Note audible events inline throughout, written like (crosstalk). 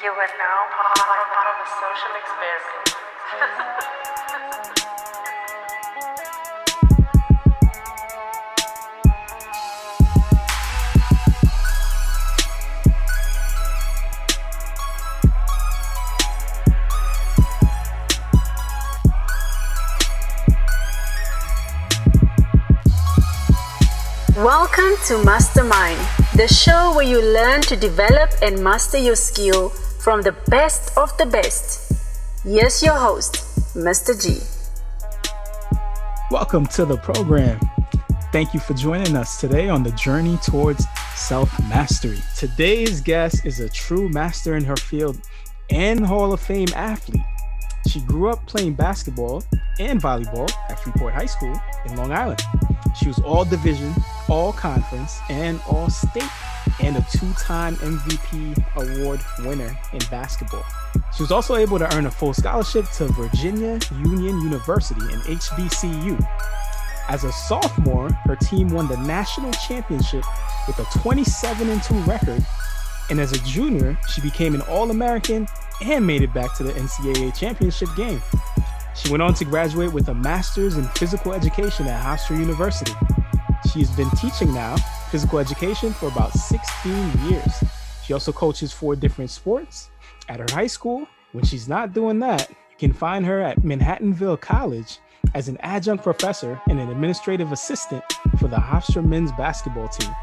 You are now part, of a social experiment. Welcome to Mastermind, the show where you learn to develop and master your skill from the best of the best. Yes, your host, Mr. G. Welcome to the program. Thank you for joining us today on the journey towards self mastery. Today's guest is a true master in her field and Hall of Fame athlete. She grew up playing basketball and volleyball at Freeport High School in Long Island. She was all division, all conference, and all state, and a two time MVP award winner in basketball. She was also able to earn a full scholarship to Virginia Union University in HBCU. As a sophomore, her team won the national championship with a 27 2 record. And as a junior, she became an All American and made it back to the NCAA championship game. She went on to graduate with a master's in physical education at Hofstra University. She's been teaching now physical education for about 16 years. She also coaches four different sports at her high school. When she's not doing that, you can find her at Manhattanville College as an adjunct professor and an administrative assistant for the Hofstra men's basketball team.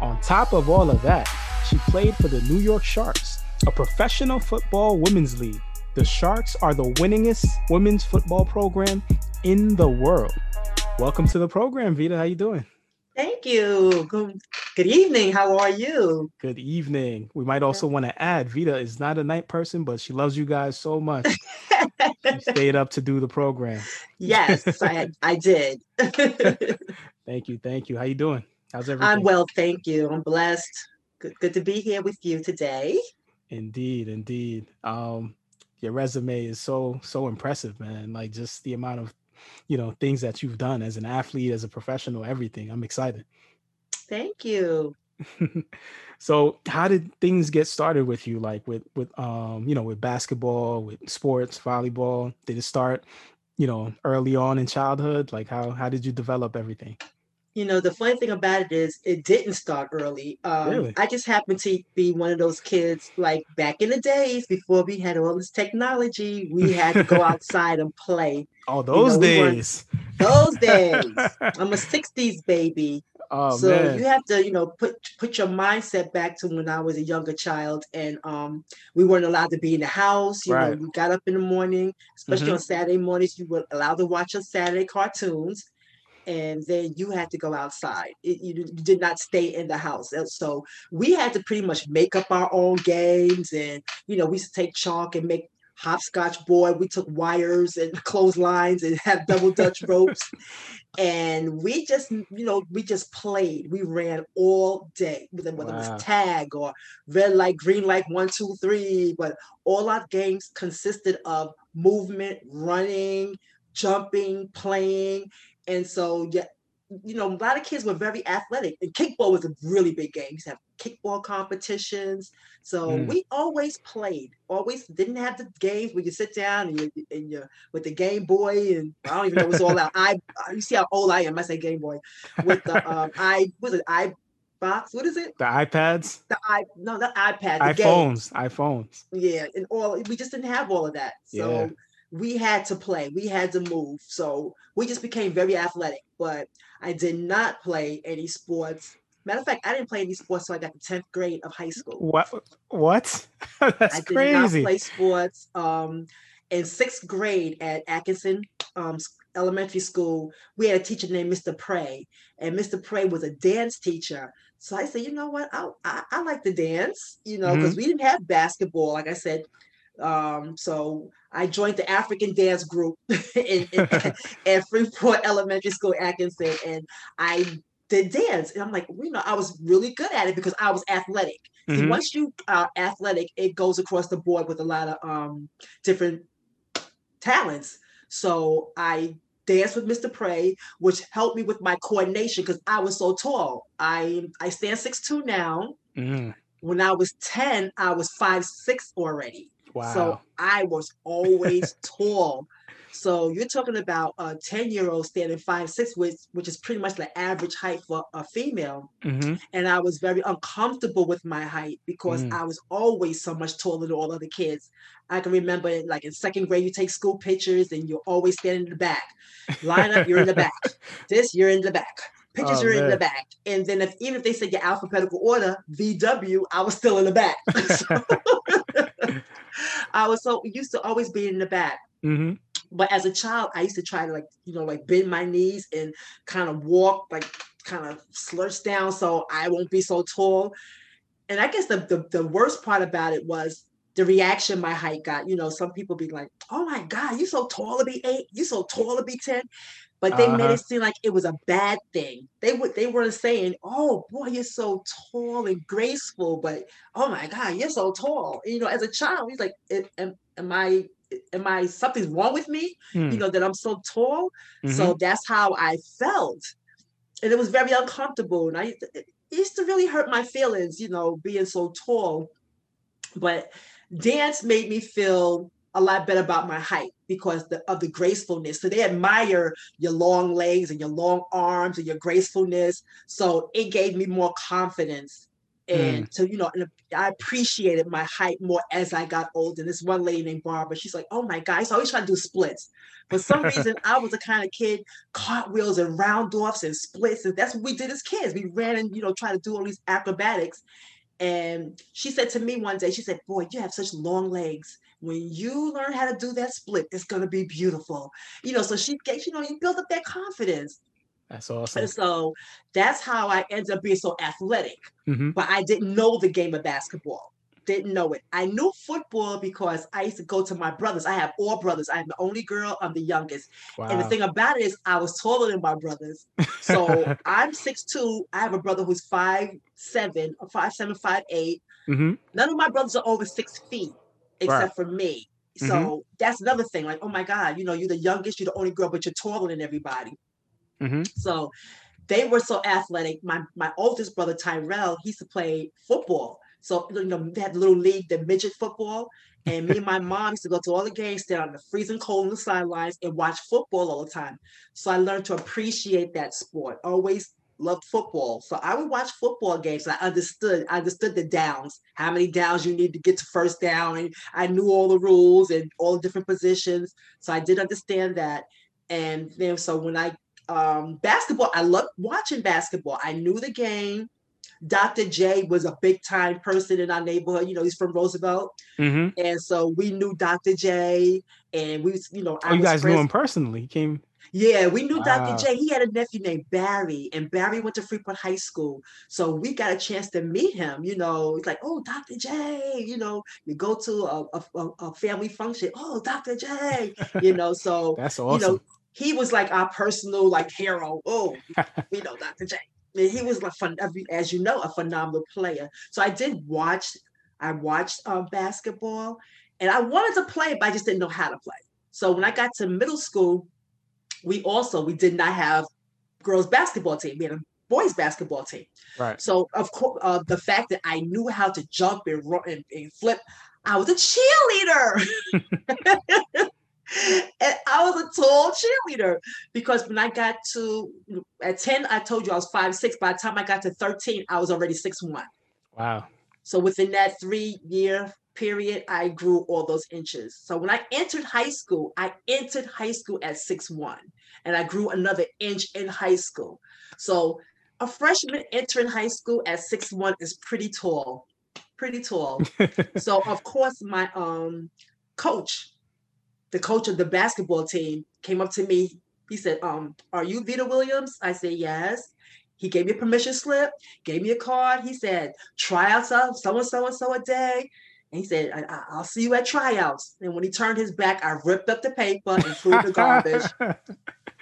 On top of all of that, she played for the New York Sharks, a professional football women's league. The Sharks are the winningest women's football program in the world. Welcome to the program, Vita. How you doing? Thank you. Good, good evening. How are you? Good evening. We might also want to add Vita is not a night person, but she loves you guys so much. she (laughs) stayed up to do the program. Yes, I (laughs) I did. (laughs) thank you. Thank you. How you doing? How's everything? I'm well, thank you. I'm blessed. Good, good to be here with you today. Indeed, indeed. Um, your resume is so so impressive, man. Like just the amount of you know things that you've done as an athlete, as a professional, everything. I'm excited. Thank you. (laughs) so how did things get started with you like with with um you know with basketball with sports volleyball did it start you know early on in childhood like how how did you develop everything you know, the funny thing about it is it didn't start early. Um, really? I just happened to be one of those kids, like back in the days before we had all this technology, we had to go (laughs) outside and play. Oh, those you know, days. We those (laughs) days. I'm a 60s baby. Oh, so man. you have to, you know, put put your mindset back to when I was a younger child, and um, we weren't allowed to be in the house. You right. know, we got up in the morning, especially mm-hmm. on Saturday mornings. You were allowed to watch your Saturday cartoons and then you had to go outside. It, you, did not stay in the house. So we had to pretty much make up our own games. And, you know, we used to take chalk and make hopscotch board. We took wires and (laughs) clotheslines and have double dutch (laughs) ropes. And we just, you know, we just played. We ran all day, whether wow. it was tag or red light, green light, one, two, three. But all our games consisted of movement, running, jumping, playing. And so, yeah, you know, a lot of kids were very athletic, and kickball was a really big game. You have kickball competitions. So mm. we always played. Always didn't have the games where you sit down and you and you with the Game Boy and I don't even know what's all out. I you see how old I am. I say Game Boy with the um I was it I box. What is it? The iPads. The i no the iPad. The iPhones. Games. iPhones. Yeah, and all we just didn't have all of that. So. Yeah we had to play, we had to move. So we just became very athletic. But I did not play any sports. Matter of fact, I didn't play any sports until I got the 10th grade of high school. What? What? (laughs) That's I did crazy. not play sports. Um, in sixth grade at Atkinson um, Elementary School, we had a teacher named Mr. Prey, and Mr. Prey was a dance teacher. So I said, you know what? I, I, I like to dance, you know, because mm-hmm. we didn't have basketball. Like I said, um, so I joined the African dance group (laughs) in, in, at Freeport Elementary School, Atkinson, and I did dance. And I'm like, you know, I was really good at it because I was athletic. Mm-hmm. Once you are athletic, it goes across the board with a lot of um, different talents. So I danced with Mr. Prey, which helped me with my coordination because I was so tall. I I stand six two now. Mm-hmm when I was 10, I was five six already. Wow. So I was always tall. So you're talking about a 10 year old standing five six, which which is pretty much the average height for a female. Mm-hmm. And I was very uncomfortable with my height because mm. I was always so much taller than all other kids. I can remember like in second grade, you take school pictures and you're always standing in the back. Line up, you're in the back. (laughs) This, you're in the back. Pictures oh, are man. in the back. And then if even if they said your alphabetical order, VW, I was still in the back. (laughs) (laughs) (laughs) I was so used to always being in the back. Mm-hmm. But as a child, I used to try to like, you know, like bend my knees and kind of walk, like kind of slurch down so I won't be so tall. And I guess the, the, the worst part about it was the reaction my height got. You know, some people be like, oh my God, you so tall to be eight, you so tall to be 10 but they uh-huh. made it seem like it was a bad thing. They would they weren't saying, "Oh boy, you're so tall and graceful," but "Oh my God, you're so tall." You know, as a child, he's like, "Am, am I am I something's wrong with me? Hmm. You know that I'm so tall." Mm-hmm. So that's how I felt, and it was very uncomfortable, and I it used to really hurt my feelings. You know, being so tall, but dance made me feel a lot better about my height because the, of the gracefulness. So they admire your long legs and your long arms and your gracefulness. So it gave me more confidence. And mm. so, you know, and I appreciated my height more as I got older. And this one lady named Barbara, she's like, oh my God, I always try to do splits. For some (laughs) reason, I was the kind of kid, cartwheels and round offs and splits. And that's what we did as kids. We ran and, you know, try to do all these acrobatics. And she said to me one day, she said, Boy, you have such long legs when you learn how to do that split, it's going to be beautiful. You know, so she gets, you know, you build up that confidence. That's awesome. And so that's how I ended up being so athletic. Mm-hmm. But I didn't know the game of basketball. Didn't know it. I knew football because I used to go to my brothers. I have all brothers. I'm the only girl. I'm the youngest. Wow. And the thing about it is, I was taller than my brothers. So (laughs) I'm six two. I have a brother who's five seven, five seven, five eight. Mm-hmm. None of my brothers are over six feet except right. for me. So mm-hmm. that's another thing. Like, oh my God, you know, you're the youngest, you're the only girl, but you're taller than everybody. Mm-hmm. So they were so athletic. My my oldest brother Tyrell, he used to play football. So you know, they had little league, the midget football. And me and my mom used to go to all the games, stand on the freezing cold on the sidelines, and watch football all the time. So I learned to appreciate that sport. Always loved football. So I would watch football games. I understood, I understood the downs, how many downs you need to get to first down. And I knew all the rules and all the different positions. So I did understand that. And then so when I um basketball, I loved watching basketball. I knew the game. Dr. J was a big time person in our neighborhood. You know, he's from Roosevelt. Mm-hmm. And so we knew Dr. J and we, you know, I oh, you guys friends. knew him personally. He came yeah, we knew wow. Dr. J. He had a nephew named Barry, and Barry went to Freeport High School. So we got a chance to meet him. You know, he's like, oh, Dr. J. You know, you go to a, a, a family function. Oh, Dr. J. You (laughs) know, so that's awesome. You know, he was like our personal like hero. Oh, we know Dr. J. And he was like fun, as you know, a phenomenal player. So I did watch. I watched uh, basketball, and I wanted to play, but I just didn't know how to play. So when I got to middle school, we also we did not have girls basketball team. We had a boys basketball team. Right. So of course, uh, the fact that I knew how to jump and run and, and flip, I was a cheerleader. (laughs) and I was a tall cheerleader because when I got to at 10, I told you I was five six. By the time I got to 13, I was already six one. Wow. So within that three year period, I grew all those inches. So when I entered high school, I entered high school at six one, and I grew another inch in high school. So a freshman entering high school at six one is pretty tall, pretty tall. (laughs) so of course, my um coach, the coach of the basketball team, came up to me. He said, um, "Are you Vita Williams?" I said, "Yes." He gave me a permission slip, gave me a card. He said, tryouts of so and so and so a day. And he said, I- will see you at tryouts. And when he turned his back, I ripped up the paper and threw the garbage. (laughs)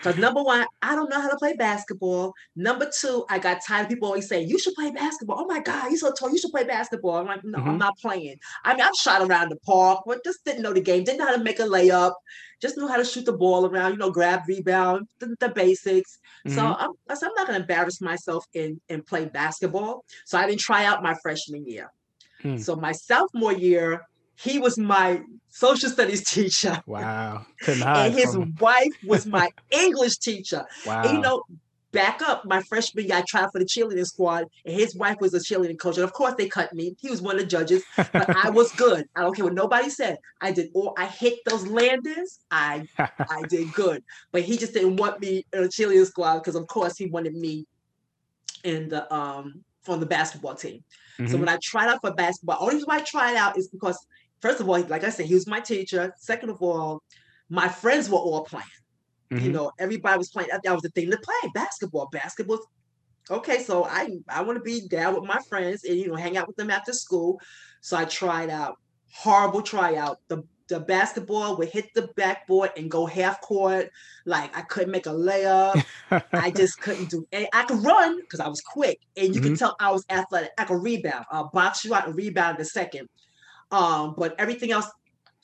Because number one, I don't know how to play basketball. Number two, I got tired of people always saying, you should play basketball. Oh my God, you're so tall. You should play basketball. I'm like, no, mm-hmm. I'm not playing. I mean, I've shot around the park, but just didn't know the game, didn't know how to make a layup, just knew how to shoot the ball around, you know, grab, rebound, the, the basics. Mm-hmm. So I'm, I said, I'm not going to embarrass myself and, and play basketball. So I didn't try out my freshman year. Hmm. So my sophomore year, he was my social studies (laughs) teacher. Wow. and his wife was my (laughs) English teacher. Wow. And, you know, back up my freshman year, I tried for the cheerleading squad, and his wife was a cheerleading coach. And of course, they cut me. He was one of the judges, but I (laughs) was good. I don't care what nobody said. I did all. I hit those landings. I I did good, but he just didn't want me in a cheerleading squad because, of course, he wanted me in the um on the basketball team. Mm-hmm. So when I tried out for basketball, only reason why I tried out is because first of all, like I said, he was my teacher. Second of all, my friends were all playing. Mm-hmm. You know, everybody was playing. That was the thing to play basketball. Basketball. Okay, so I I want to be down with my friends and you know hang out with them after school. So I tried out. Horrible tryout. The the basketball would hit the backboard and go half court. Like I couldn't make a layup. I (laughs) just couldn't do. And I could run because I was quick, and you mm-hmm. could tell I was athletic. I could rebound. I'll box you out and rebound in a second. Um, but everything else,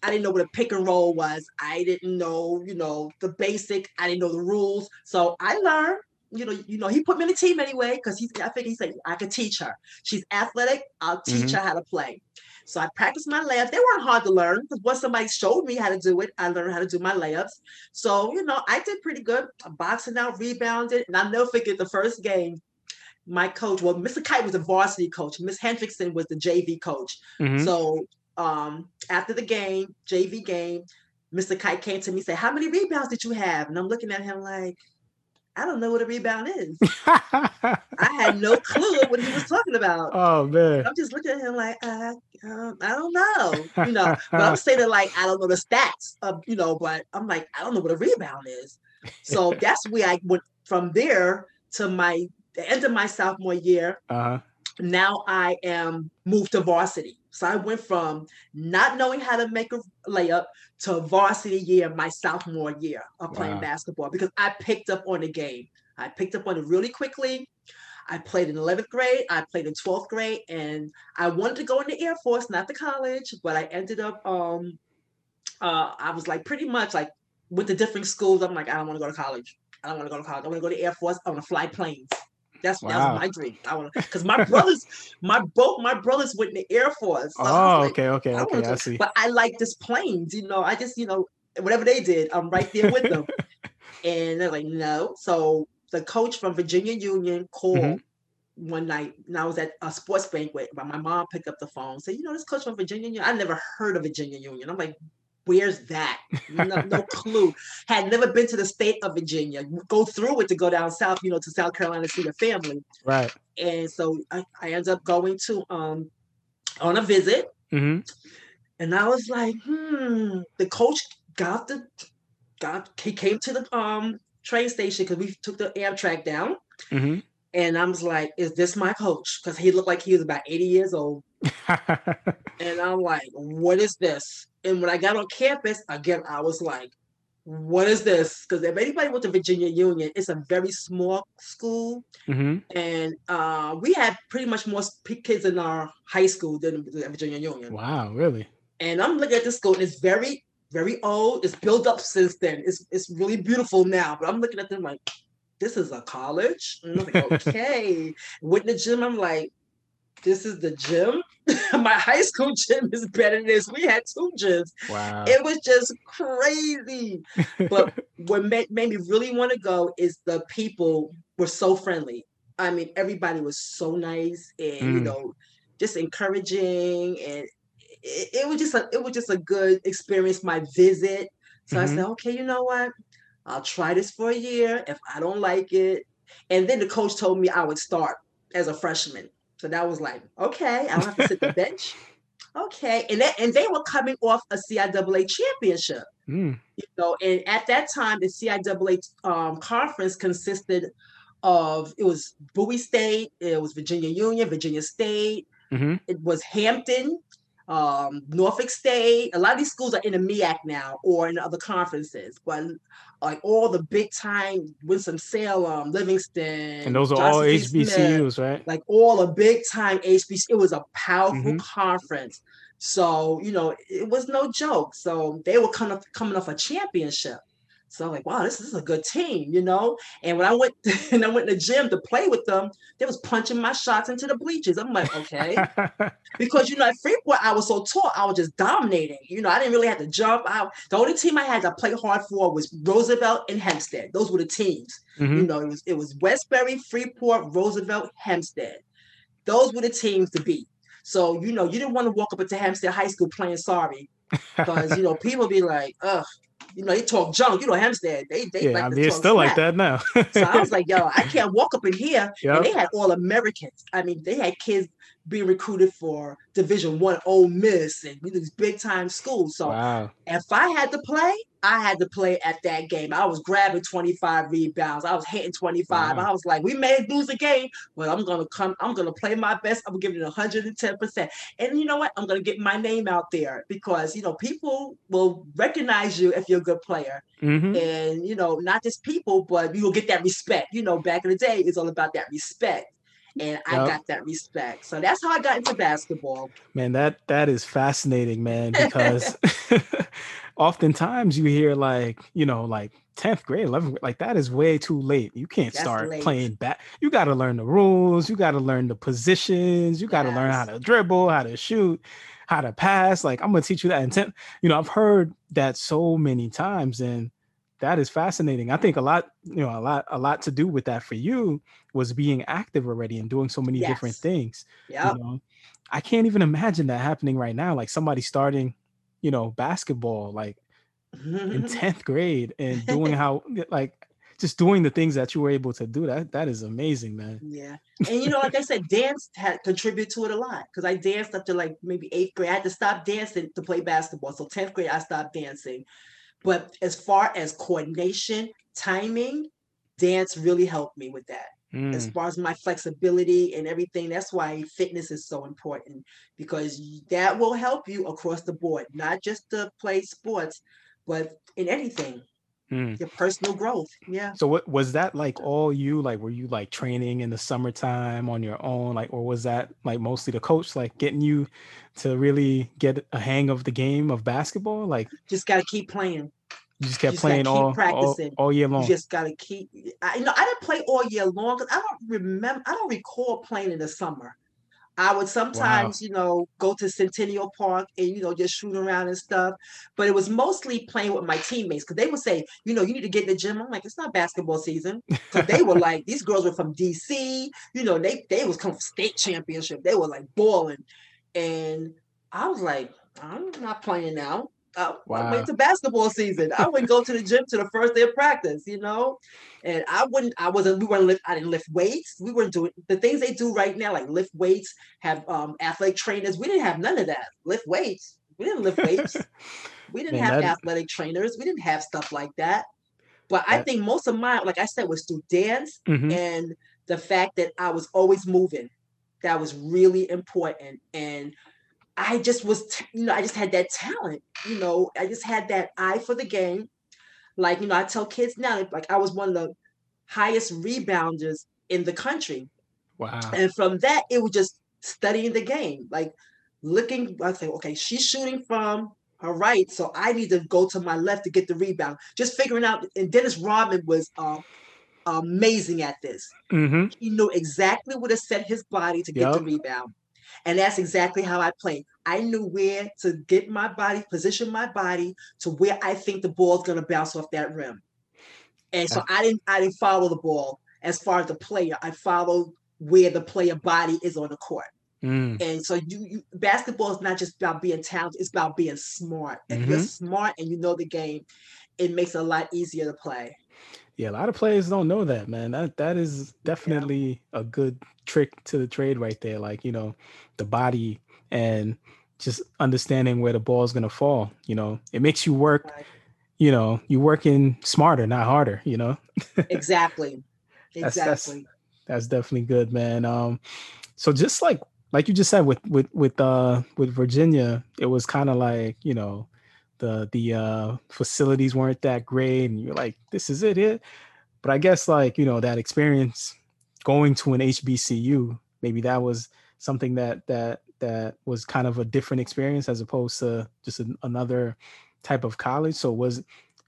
I didn't know what a pick and roll was. I didn't know, you know, the basic. I didn't know the rules. So I learned. You know, you know, he put me in the team anyway because he's. I think he said I could teach her. She's athletic. I'll teach mm-hmm. her how to play. So I practiced my layups. They weren't hard to learn because once somebody showed me how to do it, I learned how to do my layups. So you know, I did pretty good. boxing out, rebounded, and I'll never forget the first game my coach, well, Mr. Kite was a varsity coach. Miss Hendrickson was the JV coach. Mm-hmm. So um, after the game, JV game, Mr. Kite came to me and said, How many rebounds did you have? And I'm looking at him like, I don't know what a rebound is. (laughs) I had no clue what he was talking about. Oh man. I'm just looking at him like, uh, um, I don't know. You know, but I'm (laughs) saying like I don't know the stats of, you know, but I'm like, I don't know what a rebound is. So (laughs) that's where I went from there to my the end of my sophomore year. Uh-huh. Now I am moved to varsity. So I went from not knowing how to make a layup to varsity year, my sophomore year of playing wow. basketball because I picked up on the game. I picked up on it really quickly. I played in 11th grade, I played in 12th grade, and I wanted to go in the Air Force, not the college, but I ended up, um, uh, I was like pretty much like with the different schools, I'm like, I don't want to go to college. I don't want to go to college. I want to go to the Air Force. I want to fly planes. That's wow. that was my dream. I want because my brothers, my both my brothers went in the Air Force. So oh, like, okay, okay, I okay. I see. But I like this planes. You know, I just you know whatever they did, I'm right there with them. (laughs) and they're like, no. So the coach from Virginia Union called. Mm-hmm one night and I was at a sports banquet, but my mom picked up the phone, said, you know, this coach from Virginia Union. I never heard of Virginia Union. I'm like, Where's that? No, no (laughs) clue. Had never been to the state of Virginia. Go through it to go down south, you know, to South Carolina to see the family. Right. And so I, I ended up going to um on a visit. Mm-hmm. And I was like, hmm. The coach got the got he came to the um train station because we took the Amtrak down. Mm-hmm. And I was like, is this my coach? Because he looked like he was about 80 years old. (laughs) and I'm like, what is this? And when I got on campus, again, I was like, what is this? Because if anybody went to Virginia Union, it's a very small school. Mm-hmm. And uh, we had pretty much more kids in our high school than Virginia Union. Wow, really? And I'm looking at this school, and it's very, very old. It's built up since then. It's, it's really beautiful now. But I'm looking at them like, this is a college? And I'm like, (laughs) okay. Went in the gym, I'm like, this is the gym. (laughs) My high school gym is better than this. We had two gyms. Wow. It was just crazy. (laughs) But what made, made me really want to go is the people were so friendly. I mean, everybody was so nice and mm. you know, just encouraging and it, it, was just a it was just a good experience, my visit. So mm-hmm. I said, okay, you know what? I'll try this for a year. If I don't like it, and then the coach told me I would start as a freshman. So that was like, okay, I don't have to sit the bench. Okay. And that, and they were coming off a CIAA championship. Mm. You know, and at that time, the CIAA um, conference consisted of it was Bowie State, it was Virginia Union, Virginia State, mm-hmm. it was Hampton, um, Norfolk State. A lot of these schools are in the MEAC now or in other conferences, but like all the big time Winston Salem, Livingstone, and those are Johnson all HBCUs, Smith, right? Like all the big time HBCU. It was a powerful mm-hmm. conference. So you know, it was no joke. So they were kind of coming off a championship. So I'm like, wow, this, this is a good team, you know. And when I went (laughs) and I went to the gym to play with them, they was punching my shots into the bleachers. I'm like, okay, (laughs) because you know at Freeport I was so tall, I was just dominating. You know, I didn't really have to jump out. The only team I had to play hard for was Roosevelt and Hempstead. Those were the teams. Mm-hmm. You know, it was it was Westbury, Freeport, Roosevelt, Hempstead. Those were the teams to beat. So you know, you didn't want to walk up into Hempstead High School playing sorry because you know people be like, ugh, you know, they talk junk. You know, Hempstead, they they yeah, like I mean, it's still like that now. so I was like, yo, I (laughs) can't walk up in here. Yep. And they had all Americans. I mean, they had kids being recruited for Division One Ole Miss and these big time schools. So wow. if I had to play, I had to play at that game. I was grabbing 25 rebounds. I was hitting 25. Wow. I was like, we may lose the game, but I'm gonna come, I'm gonna play my best. I'm gonna give it 110%. And you know what? I'm gonna get my name out there because you know people will recognize you if you're a good player. Mm-hmm. And you know, not just people, but you will get that respect. You know, back in the day, it's all about that respect and I yep. got that respect. So that's how I got into basketball. Man, that that is fascinating, man, (laughs) because (laughs) oftentimes you hear like, you know, like 10th grade, 11th grade, like that is way too late. You can't that's start late. playing back. You got to learn the rules, you got to learn the positions, you got to yes. learn how to dribble, how to shoot, how to pass. Like I'm going to teach you that in 10th. You know, I've heard that so many times and that is fascinating. I think a lot, you know, a lot, a lot to do with that for you was being active already and doing so many yes. different things. Yeah. You know, I can't even imagine that happening right now. Like somebody starting, you know, basketball like in (laughs) 10th grade and doing how like just doing the things that you were able to do. That that is amazing, man. Yeah. And you know, like I said, dance had contributed to it a lot because I danced up to like maybe eighth grade. I had to stop dancing to play basketball. So 10th grade, I stopped dancing. But as far as coordination, timing, dance really helped me with that. Mm. As far as my flexibility and everything, that's why fitness is so important because that will help you across the board, not just to play sports, but in anything. Mm. Your personal growth. Yeah. So what was that like all you like were you like training in the summertime on your own like or was that like mostly the coach like getting you to really get a hang of the game of basketball like just got to keep playing. You just kept you just playing all, practicing. all, all year long. You just got to keep. I, you know, I didn't play all year long because I don't remember. I don't recall playing in the summer. I would sometimes, wow. you know, go to Centennial Park and you know just shoot around and stuff. But it was mostly playing with my teammates because they would say, you know, you need to get in the gym. I'm like, it's not basketball season. Because they were like, these girls were from DC. You know, they they was come from state championship. They were like balling, and I was like, I'm not playing now. Uh, wow. I went to basketball season. I wouldn't go to the gym to the first day of practice, you know, and I wouldn't. I wasn't. We weren't lift. I didn't lift weights. We weren't doing the things they do right now, like lift weights, have um, athletic trainers. We didn't have none of that. Lift weights. We didn't lift weights. (laughs) we didn't Man, have that... athletic trainers. We didn't have stuff like that. But that... I think most of mine, like I said, was through dance mm-hmm. and the fact that I was always moving. That was really important and I just was, you know, I just had that talent, you know, I just had that eye for the game. Like, you know, I tell kids now, like I was one of the highest rebounders in the country. Wow. And from that, it was just studying the game, like looking, I say, okay, she's shooting from her right, so I need to go to my left to get the rebound. Just figuring out, and Dennis Rodman was uh, amazing at this. Mm-hmm. He knew exactly where to set his body to get yep. the rebound. And that's exactly how I played. I knew where to get my body, position my body to where I think the ball's gonna bounce off that rim. And so I didn't I didn't follow the ball as far as the player. I followed where the player body is on the court. Mm. And so you, you, basketball is not just about being talented, it's about being smart. If mm-hmm. you're smart and you know the game, it makes it a lot easier to play. Yeah, a lot of players don't know that, man. That that is definitely yeah. a good trick to the trade right there. Like, you know, the body and just understanding where the ball is gonna fall. You know, it makes you work, you know, you're working smarter, not harder, you know. exactly. Exactly. (laughs) That's, that's, that's definitely good, man. Um, so just like like you just said with with with uh with Virginia, it was kind of like, you know, the the uh, facilities weren't that great, and you're like, this is it, it. But I guess like you know that experience going to an HBCU, maybe that was something that that that was kind of a different experience as opposed to just an, another type of college. So was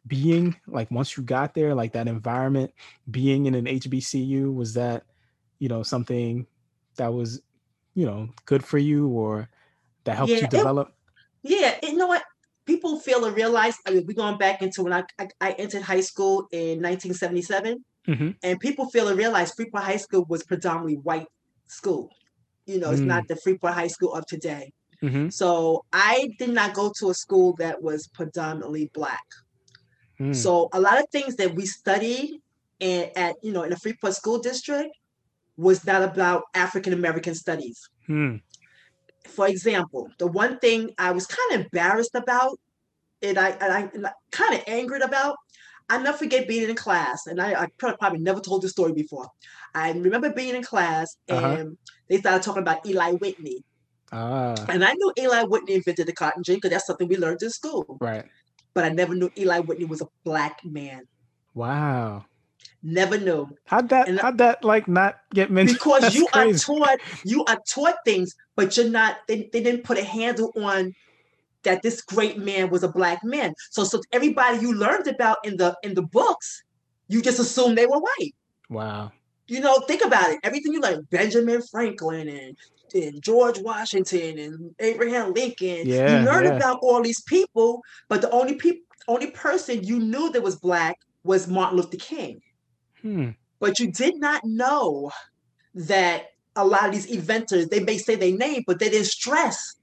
being like once you got there, like that environment, being in an HBCU, was that, you know, something that was, you know, good for you or that helped yeah, you develop? It, yeah, you know what? People feel and realize. I mean, we're going back into when I, I, I entered high school in 1977, mm-hmm. and people feel and realize Freeport High School was predominantly white school. You know, mm. it's not mm. the Freeport High School of today. Mm-hmm. So I did not go to a school that was predominantly black. Mm. So a lot of things that we studied in, at you know in the Freeport School District was not about African American studies. Mm. For example, the one thing I was kind of embarrassed about, and I, and I, I kind of angered about, I never forget being in class, and I, I, probably never told this story before. I remember being in class, uh-huh. and uh-huh. they started talking about Eli Whitney. Ah. And I knew Eli Whitney invented the cotton gin because that's something we learned in school. Right. But I never knew Eli Whitney was a black man. Wow. Never knew. How'd that and, how'd that like not get mentioned? (laughs) Because that's you crazy. are taught you are taught things, but you're not they, they didn't put a handle on that this great man was a black man. So so everybody you learned about in the in the books, you just assumed they were white. Wow. You know, think about it. Everything you learned, Benjamin Franklin and and George Washington and Abraham Lincoln. Yeah, you learned yeah. about all these people, but the only people, only person you knew that was black was Martin Luther King. Hmm. But you did not know that a lot of these inventors, they may say their name, but they didn't stress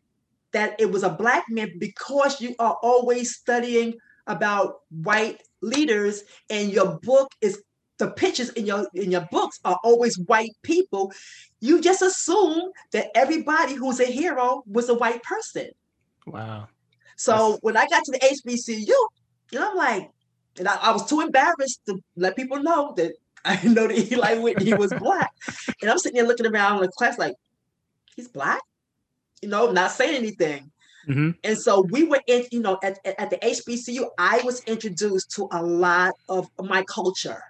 that it was a black man because you are always studying about white leaders and your book is the pictures in your in your books are always white people you just assume that everybody who's a hero was a white person. Wow. So That's... when I got to the HBCU, you know, I'm like, and I, I, was too embarrassed to let people know that (laughs) I didn't know that Eli Whitney was black. and I'm sitting there looking around in the class like, he's black? You know, not saying anything. Mm-hmm. And so we were in, you know, at, at the HBCU, I was introduced to a lot of my culture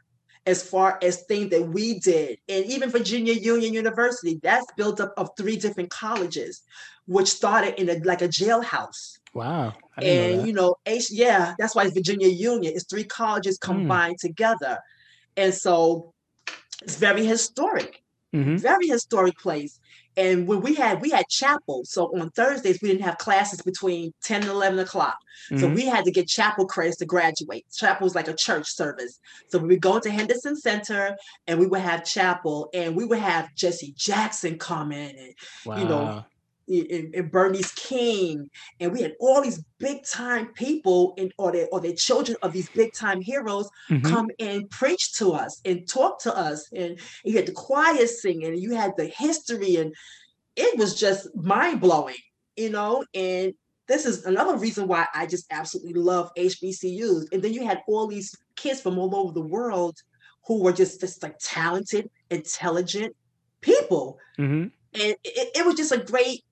as far as things that we did. And even Virginia Union University, that's built up of three different colleges, which started in a, like a jailhouse. Wow. And know you know, H, yeah, that's why Virginia Union is three colleges hmm. combined mm. together. And so it's very historic, mm-hmm. very historic place. And when we had we had chapel, so on Thursdays we didn't have classes between 10 and 11 o'clock. Mm-hmm. So we had to get chapel credits to graduate. Chapel was like a church service. So we would go to Henderson Center and we would have chapel and we would have Jesse Jackson come in and wow. you know and, and Bernice King, and we had all these big time people and or their or their children of these big time heroes mm-hmm. come and preach to us and talk to us, and, you had the choir singing, and you had the history, and it was just mind blowing, you know. And this is another reason why I just absolutely love HBCUs. And then you had all these kids from all over the world who were just just like talented, intelligent people. Mm-hmm and it, it, was just a great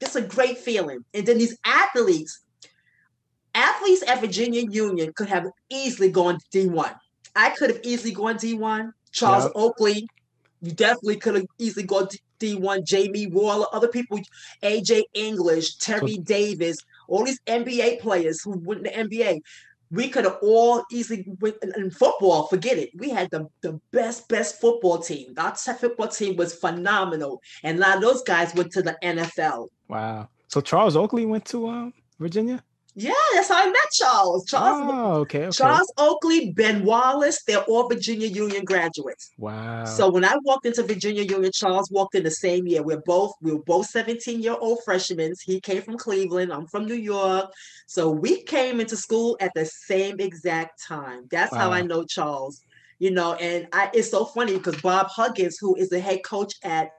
it's a great feeling. And then these athletes, athletes at Virginia Union could have easily gone to D1. I could have easily gone D1. Charles yep. Oakley, you definitely could have easily gone to D1. Jamie Waller, other people, AJ English, Terry Davis, all these NBA players who went to the NBA we could have all easily went in football. Forget it. We had the, the best, best football team. Our football team was phenomenal, and a lot of those guys went to the NFL. Wow. So Charles Oakley went to um, Virginia. Yeah, that's how I met Charles. Charles, oh, okay, okay. Charles Oakley, Ben Wallace, they're all Virginia Union graduates. Wow. So when I walked into Virginia Union, Charles walked in the same year. We're both we were both 17 year old freshmen. He came from Cleveland. I'm from New York. So we came into school at the same exact time. That's wow. how I know Charles. You know, and I it's so funny because Bob Huggins, who is the head coach at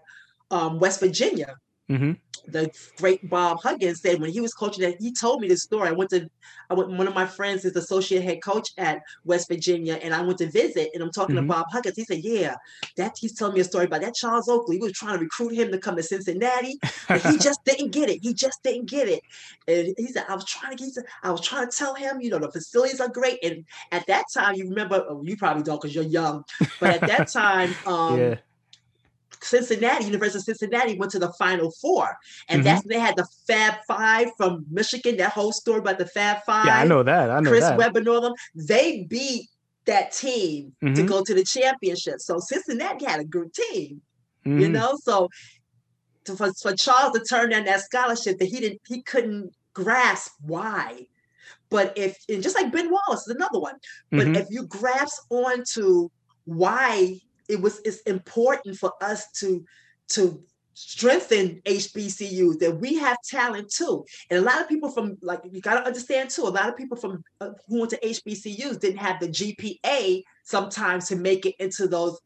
um, West Virginia. Mm-hmm the great Bob Huggins said when he was coaching that he told me this story. I went to I went one of my friends is associate head coach at West Virginia, and I went to visit and I'm talking mm-hmm. to Bob Huggins. He said, Yeah, that he's telling me a story about that Charles Oakley. We were trying to recruit him to come to Cincinnati, and he (laughs) just didn't get it. He just didn't get it. And he said, I was trying to get I was trying to tell him, you know, the facilities are great. And at that time, you remember, oh, you probably don't because you're young, but at that (laughs) time, um, yeah Cincinnati, University of Cincinnati, went to the Final Four, and mm-hmm. that's they had the Fab Five from Michigan. That whole story about the Fab Five. Yeah, I know that. I know Chris that. Webber and all them. They beat that team mm-hmm. to go to the championship. So Cincinnati had a good team, mm-hmm. you know. So to, for, for Charles to turn down that scholarship, that he didn't, he couldn't grasp why. But if and just like Ben Wallace is another one. But mm-hmm. if you grasp onto why it was it's important for us to to strengthen HBCUs that we have talent too. And a lot of people from like you got to understand too. A lot of people from uh, who went to HBCUs didn't have the GPA sometimes to make it into those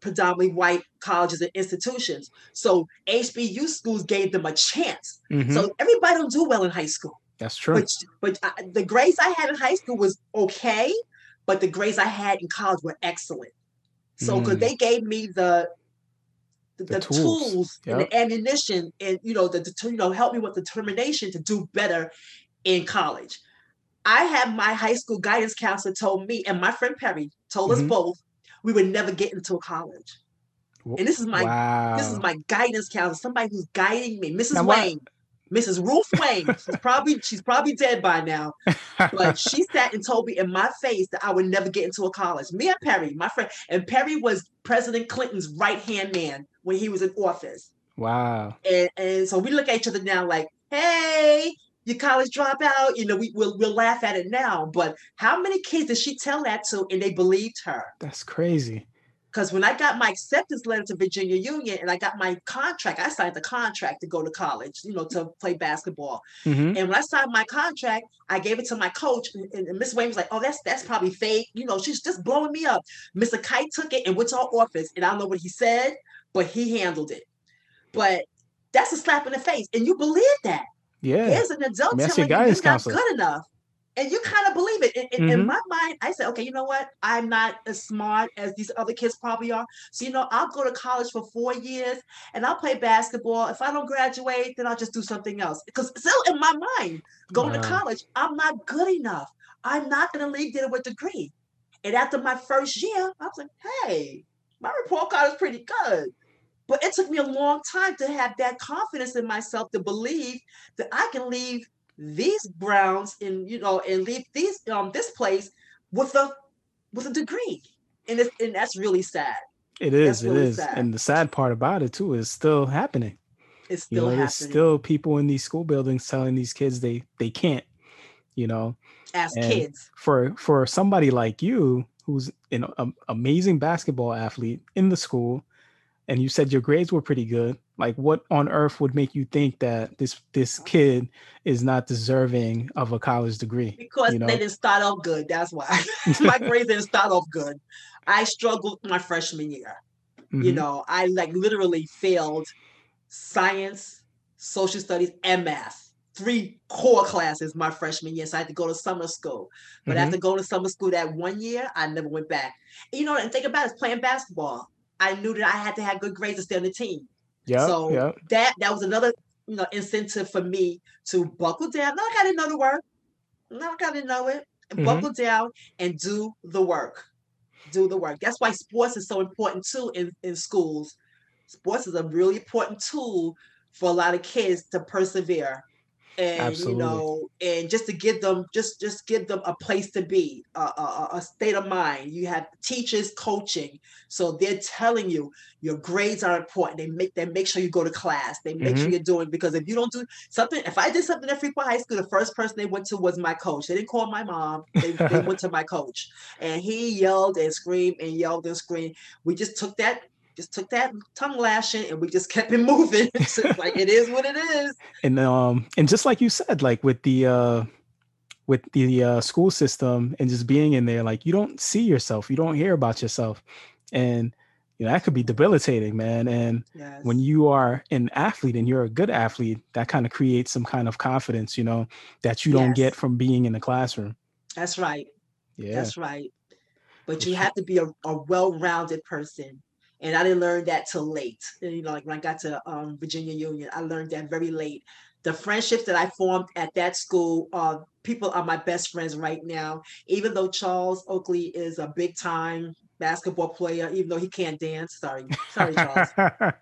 predominantly white colleges and institutions. So HBU schools gave them a chance. Mm-hmm. So everybody don't do well in high school. That's true. But, but I, the grades I had in high school was okay, but the grades I had in college were excellent. So because mm. they gave me the the, the, the tools, tools yep. and the ammunition and you know the, the you know help me with determination to do better in college. I had my high school guidance counselor told me, and my friend Perry told mm-hmm. us both, we would never get into a college. And this is my wow. this is my guidance counselor, somebody who's guiding me, Mrs. Now, Wayne. What? Mrs. Ruth Wayne. She's probably she's probably dead by now. But (laughs) she sat and told me in my face that I would never get into a college. Me and Perry, my friend, and Perry was President Clinton's right hand man when he was in office. Wow. And and so we look at each other now like, hey, you college dropout. You know, we will we'll laugh at it now. But how many kids did she tell that to and they believed her? That's crazy. Because when I got my acceptance letter to Virginia Union and I got my contract, I signed the contract to go to college, you know, to play basketball. Mm-hmm. And when I signed my contract, I gave it to my coach, and, and Miss Wayne was like, "Oh, that's that's probably fake." You know, she's just blowing me up. Mr. Kite took it and went to our office, and I don't know what he said, but he handled it. But that's a slap in the face, and you believe that. Yeah, as an adult I mean, telling you you're not good enough and you kind of believe it. In, mm-hmm. in, my mind, I said, okay, you know what? I'm not as smart as these other kids probably are. So, you know, I'll go to college for four years and I'll play basketball. If I don't graduate, then I'll just do something else. Because still in my mind, going wow. to college, I'm not good enough. I'm not going to leave there with a degree. And after my first year, I was like, hey, my report card is pretty good. But it took me a long time to have that confidence in myself to believe that I can leave these Browns and you know and leave these um this place with a with a degree, and it's and that's really sad. It is. Really it is. Sad. And the sad part about it too is still happening. It's still you know, happening. There's still people in these school buildings telling these kids they they can't. You know, as and kids. For for somebody like you who's an amazing basketball athlete in the school, and you said your grades were pretty good like what on earth would make you think that this this kid is not deserving of a college degree because you know? they didn't start off good that's why (laughs) my (laughs) grades didn't start off good i struggled my freshman year mm-hmm. you know i like literally failed science social studies and math three core classes my freshman year. So I had to go to summer school. But mm-hmm. after going to summer school that one year, I never went back. You know, and think about it, playing basketball. I knew that I had to have good grades to stay on the team. Yeah. So that that was another you know incentive for me to buckle down. No, I got to know the work. No, I got to know it. Mm-hmm. Buckle down and do the work. Do the work. That's why sports is so important too in, in schools. Sports is a really important tool for a lot of kids to persevere and Absolutely. you know and just to give them just just give them a place to be a, a, a, state of mind. You have teachers coaching so they're telling you your grades are important. They make they make sure you go to class. They make mm-hmm. sure you're doing because if you don't do something if i did something at freeport high school the first person they went to was my coach. They didn't call my mom. They, they (laughs) went to my coach. And he yelled and screamed and yelled and screamed. We just took that just took that tongue lashing and we just (laughs) kept it moving. (laughs) like it is what it is. And um and just like you said, like with the uh with the uh, school system and just being in there, like you don't see yourself, you don't hear about yourself, and you know that could be debilitating, man. And yes. when you are an athlete and you're a good athlete, that kind of creates some kind of confidence, you know, that you don't yes. get from being in the classroom. That's right. Yeah, that's right. But you have to be a, a well-rounded person and I didn't learn that till late. You know, like when I got to um, Virginia Union, I learned that very late. The friendships that I formed at that school, uh, people are my best friends right now. Even though Charles Oakley is a big time basketball player, even though he can't dance. Sorry, sorry, Charles. (laughs)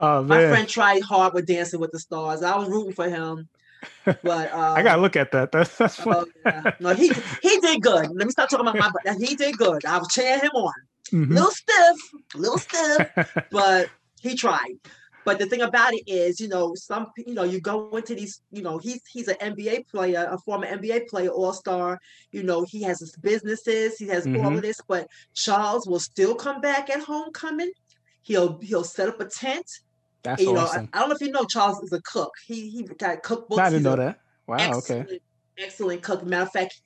oh, My friend tried hard with Dancing with the Stars. I was rooting for him. But um, (laughs) I gotta look at that. That's, (laughs) that's oh, yeah. no, he he did good. Let me stop talking about my. He did good. I was cheering him on. Mm-hmm. Little stiff, little (laughs) stiff, but he tried. But the thing about it is, you know, some you know, you go into these, you know, he's he's an NBA player, a former NBA player, all star. You know, he has his businesses, he has mm-hmm. all of this, but Charles will still come back at homecoming. He'll he'll set up a tent. That's you awesome. know, I, I, don't know if you know Charles is a cook. He he got cookbooks. I didn't know that. Wow. Okay excellent cook. Matter of fact,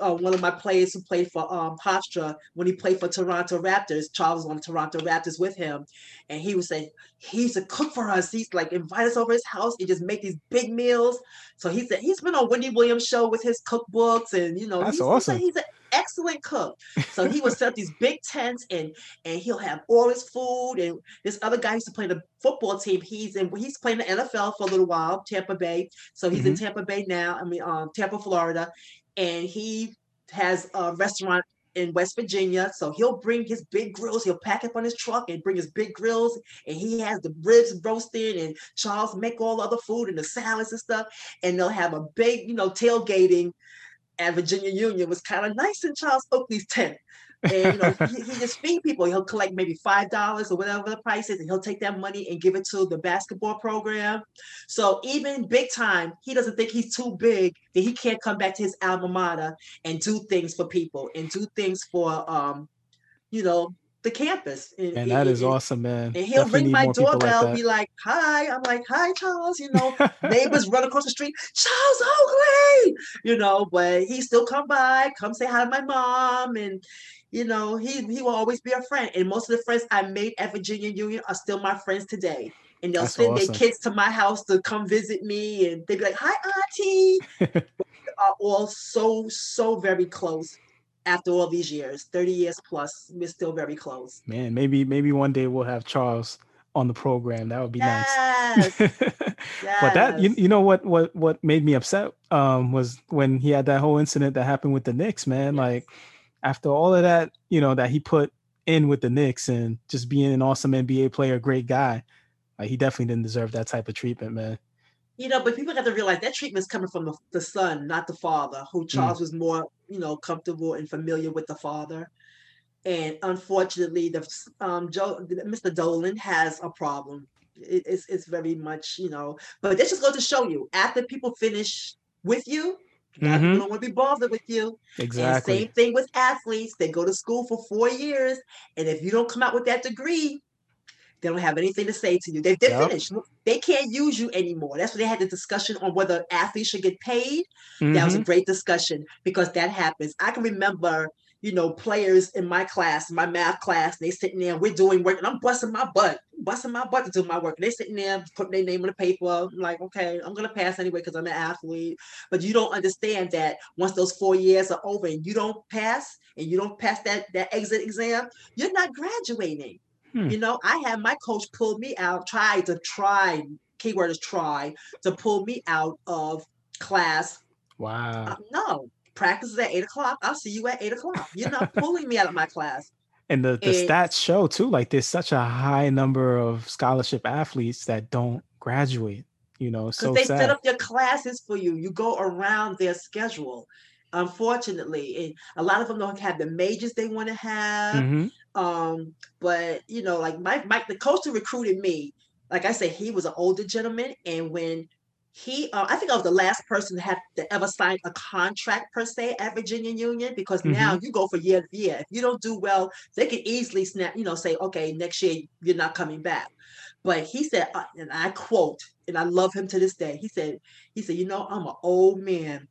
uh, one of my players who played for um, Hofstra, when he played for Toronto Raptors, Charles was on Toronto Raptors with him, and he would say he's a cook for us. He's like invite us over his house and just make these big meals. So he said he's been on Wendy Williams show with his cookbooks, and you know that's he's, awesome. He's, an excellent cook. So he would set up these big tents, and and he'll have all his food. And this other guy used to play the football team. He's in he's playing the NFL for a little while, Tampa Bay. So he's mm-hmm. in Tampa Bay now. I mean, um, Tampa, Florida, and he has a restaurant in West Virginia. So he'll bring his big grills, he'll pack up on his truck and bring his big grills, and he has the ribs roasted, and Charles make all the other food and the salads and stuff. And they'll have a big, you know, tailgating at Virginia Union was kind of nice in Charles Oakley's tent. And you know, he, he, just feed people. He'll collect maybe five dollars or whatever the price is, and he'll take that money and give it to the basketball program. So even big time, he doesn't think he's too big that he can't come back to his alma mater and do things for people and do things for um, you know, the campus. And, and that and, is awesome, man. And he'll Definitely ring my doorbell, like be like, "Hi," I'm like, "Hi, Charles." You know, (laughs) neighbors run across the street, Charles Oakley. You know, but he still come by, come say hi to my mom, and you know, he he will always be a friend. And most of the friends I made at Virginia Union are still my friends today. And they'll That's send awesome. their kids to my house to come visit me, and they'd be like, "Hi, Auntie." (laughs) We are all so so very close after all these years 30 years plus we're still very close man maybe maybe one day we'll have charles on the program that would be yes. nice yes. (laughs) but that you, you know what what what made me upset um was when he had that whole incident that happened with the Knicks man yes. like after all of that you know that he put in with the Knicks and just being an awesome NBA player great guy like he definitely didn't deserve that type of treatment man you know, but people have to realize that treatment is coming from the, the son, not the father, who mm. Charles mm. was more, you know, comfortable and familiar with the father. And unfortunately, the um, Joe, Mr. Dolan has a problem. It, it's, it's very much, you know, but this just goes to show you after people finish with you, mm-hmm. don't want to be bothered with you. Exactly. And same thing with athletes. They go to school for four years, and if you don't come out with that degree, they don't have anything to say to you. They, they're yep. finished. They can't use you anymore. That's why they had the discussion on whether athletes should get paid. Mm-hmm. That was a mm-hmm. great discussion because that happens. I can remember, you know, players in my class, my math class, they sitting there, we're doing work, and I'm busting my butt, busting my butt to do my work. And they sitting there, putting their name on the paper. I'm like, okay, I'm gonna pass anyway because I'm an athlete. But you don't understand that once those four years are over and you don't pass and you don't pass that that exit exam, you're not graduating. Hmm. You know, I had my coach pull me out, try to try, keyword is try, to pull me out of class. Wow. Uh, no, practice is at eight o'clock. I'll see you at eight o'clock. You're not (laughs) pulling me out of my class. And the, the and, stats show too, like there's such a high number of scholarship athletes that don't graduate. You know, so they sad. set up their classes for you. You go around their schedule unfortunately and a lot of them don't have the majors they want to have mm-hmm. Um but you know like mike mike the coach who recruited me like i said he was an older gentleman and when he uh, i think i was the last person to have to ever sign a contract per se at virginia union because mm-hmm. now you go for year to year. If you don't do well they can easily snap you know say okay next year you're not coming back. But he said uh, and i quote and i love him to this day he said he said you know i'm an old man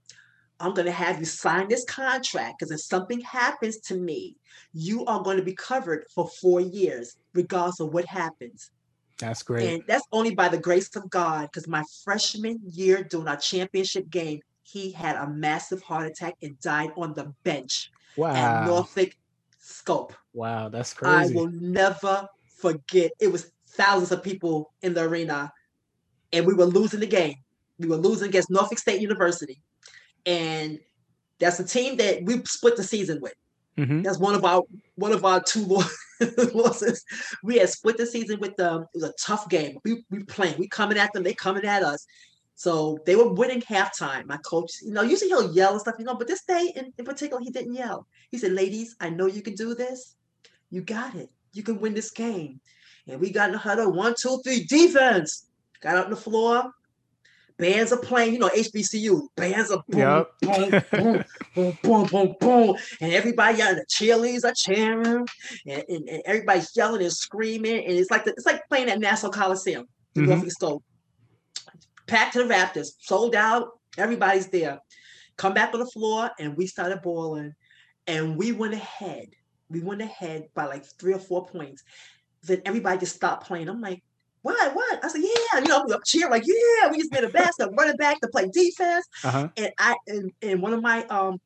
I'm going to have you sign this contract because if something happens to me, you are going to be covered for four years, regardless of what happens. That's great. And that's only by the grace of God because my freshman year during our championship game, he had a massive heart attack and died on the bench wow. at Norfolk Scope. Wow, that's crazy. I will never forget. It was thousands of people in the arena, and we were losing the game. We were losing against Norfolk State University and that's a team that we split the season with. Mm-hmm. That's one of our one of our two (laughs) losses. we had split the season with them. It was a tough game. We we playing. We coming at them. They coming at us. So they were winning halftime. My coach, you know, usually he'll yell and stuff, you know, but this day in, in particular, he didn't yell. He said, Ladies, I know you can do this. You got it. You can win this game. And we got in the huddle, one, two, three, defense. Got out on the floor. Bands are playing, you know, HBCU. Bands are boom, yep. boom, boom, boom, boom, boom, boom. And everybody yelling, the cheerleaders are cheering. And, and, and, everybody's yelling and screaming. And it's like the, it's like playing at Nassau Coliseum, the mm-hmm. Norfolk packed to the Raptors, sold out. Everybody's there. Come back on the floor, and we started balling, and we went ahead. We went ahead by like three or four points. Then everybody just stopped playing. I'm like, what? What? I said, yeah. You know, I'm cheering like, yeah. We just made a best. I'm running back to play defense. Uh-huh. And I and, and one of my um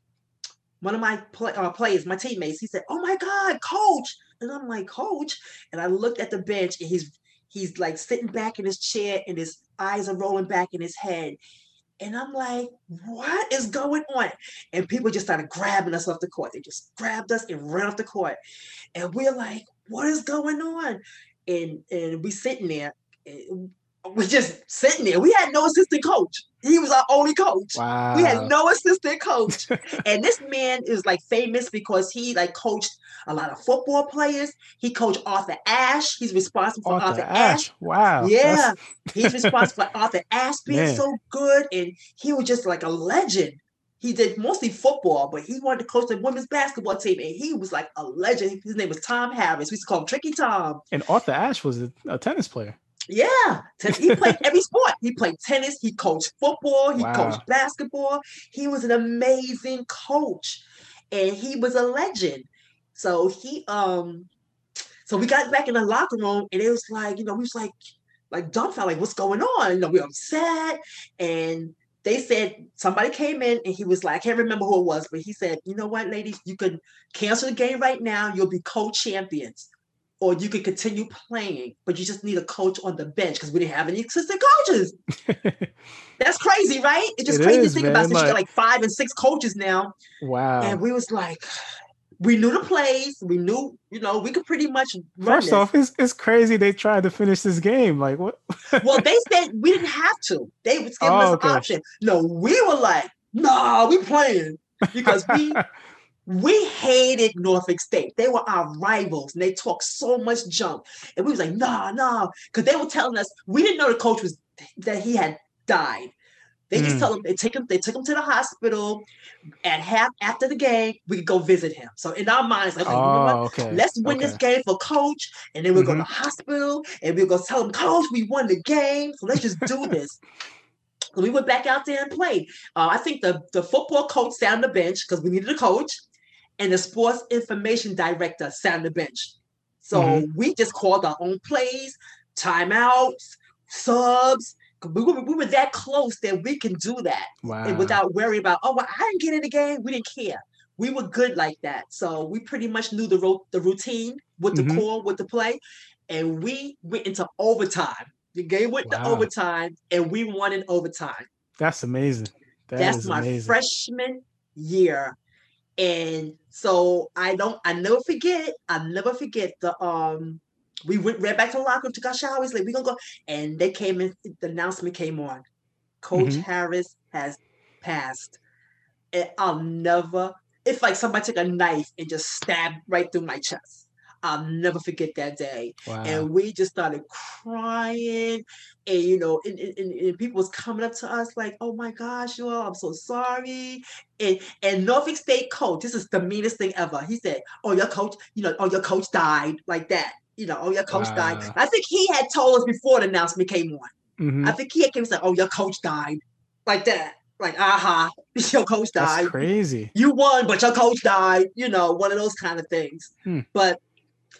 one of my play, uh, players, my teammates, he said, "Oh my God, coach!" And I'm like, "Coach!" And I looked at the bench, and he's he's like sitting back in his chair, and his eyes are rolling back in his head. And I'm like, what is going on? And people just started grabbing us off the court. They just grabbed us and ran off the court. And we're like, what is going on? And and we sitting there eh, was just sitting there. We had no assistant coach. He was our only coach. Wow. We had no assistant coach. (laughs) and this man is like famous because he like coached a lot of football players. He coached Arthur Ashe. He's responsible for Arthur, Ashe. Ashe. Wow. Yeah. He's responsible for Arthur Ashe being (laughs) man. so good. And he was just like a legend. He did mostly football, but he wanted to coach the women's basketball team, and he was like a legend. His name was Tom Harris. We used to call him Tricky Tom. And Arthur Ashe was a, tennis player. Yeah, he (laughs) played every sport. He played tennis. He coached football. He wow. coached basketball. He was an amazing coach, and he was a legend. So he um, so we got back in the locker room, and it was like you know we was like like dumbfounded, like what's going on? You know we were upset, and they said somebody came in and he was like, I can't remember who it was, but he said, you know what, ladies, you can cancel the game right now. You'll be co-champions or you could continue playing, but you just need a coach on the bench because we didn't have any assistant coaches. (laughs) That's crazy, right? It's just it crazy is, to think man. about since like, you got like five and six coaches now. Wow. And we was like, we knew the plays. We knew, you know, we could pretty much First this. off, it's, it's crazy they tried to finish this game. Like what? (laughs) well, they said we didn't have to. They was giving oh, us okay. an option. No, we were like, nah, we playing because we (laughs) we hated Norfolk State. They were our rivals and they talked so much junk. And we was like, nah, nah. Because they were telling us, we didn't know the coach was that he had died. They just mm. tell him they take him, they took him to the hospital at half after the game, we could go visit him. So in our minds, like, you know oh, okay. let's win okay. this game for coach, and then we'll mm-hmm. go to mm-hmm. hospital and we'll go tell him, Coach, we won the game. So let's just do this. So we went back out there and played. Uh, I think the, the football coach sat on the bench because we needed a coach and the sports information director sat on the bench. So mm-hmm. we just called our own plays, timeouts, subs. We were, we were that close that we can do that wow. without worrying about, oh, well, I didn't get in the game. We didn't care. We were good like that. So we pretty much knew the ro- the routine, what the mm-hmm. call, what the play. And we went into overtime. The game went wow. to overtime and we won in overtime. That's amazing. That That's my amazing. freshman year and so I don't, I never forget, I never forget the um we went right back to the locker room, took our showers, like we gonna go. And they came in, the announcement came on. Coach mm-hmm. Harris has passed. And I'll never, it's like somebody took a knife and just stabbed right through my chest. I'll never forget that day. Wow. And we just started crying. And you know, and, and, and, people was coming up to us like, oh my gosh, you all, I'm so sorry. And and Norfolk State coach, this is the meanest thing ever. He said, Oh, your coach, you know, oh, your coach died like that. You know, oh, your coach died. I think he had told us before the announcement came on. Mm-hmm. I think he had came and said, Oh, your coach died. Like that like, aha, uh-huh, (laughs) your coach died. That's crazy. You won, but your coach died. You know, one of those kind of things. Hmm. But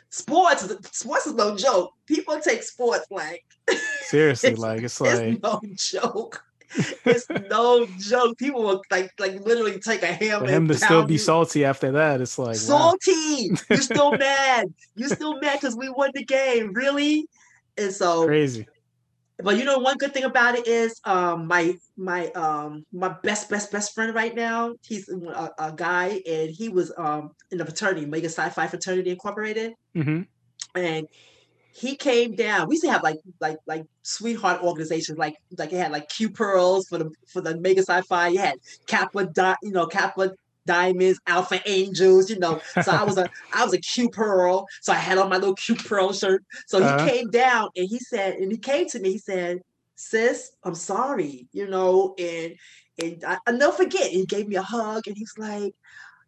sports sports is no joke. People take sports like (laughs) seriously, like it's like it's no joke. (laughs) it's no joke. People will like like literally take a ham. For him to still be you. salty after that, it's like salty. Wow. You're still (laughs) mad. You're still mad because we won the game. Really? And so crazy. but you know, one good thing about it is um, my my um, my best best best friend right now. He's a, a guy, and he was um, in the fraternity, Omega Psi Phi Fraternity Incorporated, mm-hmm. and he came down. We used to have like like like sweetheart organizations, like like it had like Q Pearls for the for the Omega Psi Phi. You had Kappa, you know Kappa diamonds, alpha angels, you know. So I was a I was a Q pearl. So I had on my little Q pearl shirt. So he uh-huh. came down and he said, and he came to me, he said, sis, I'm sorry, you know, and and I, I never forget, he gave me a hug and he's like,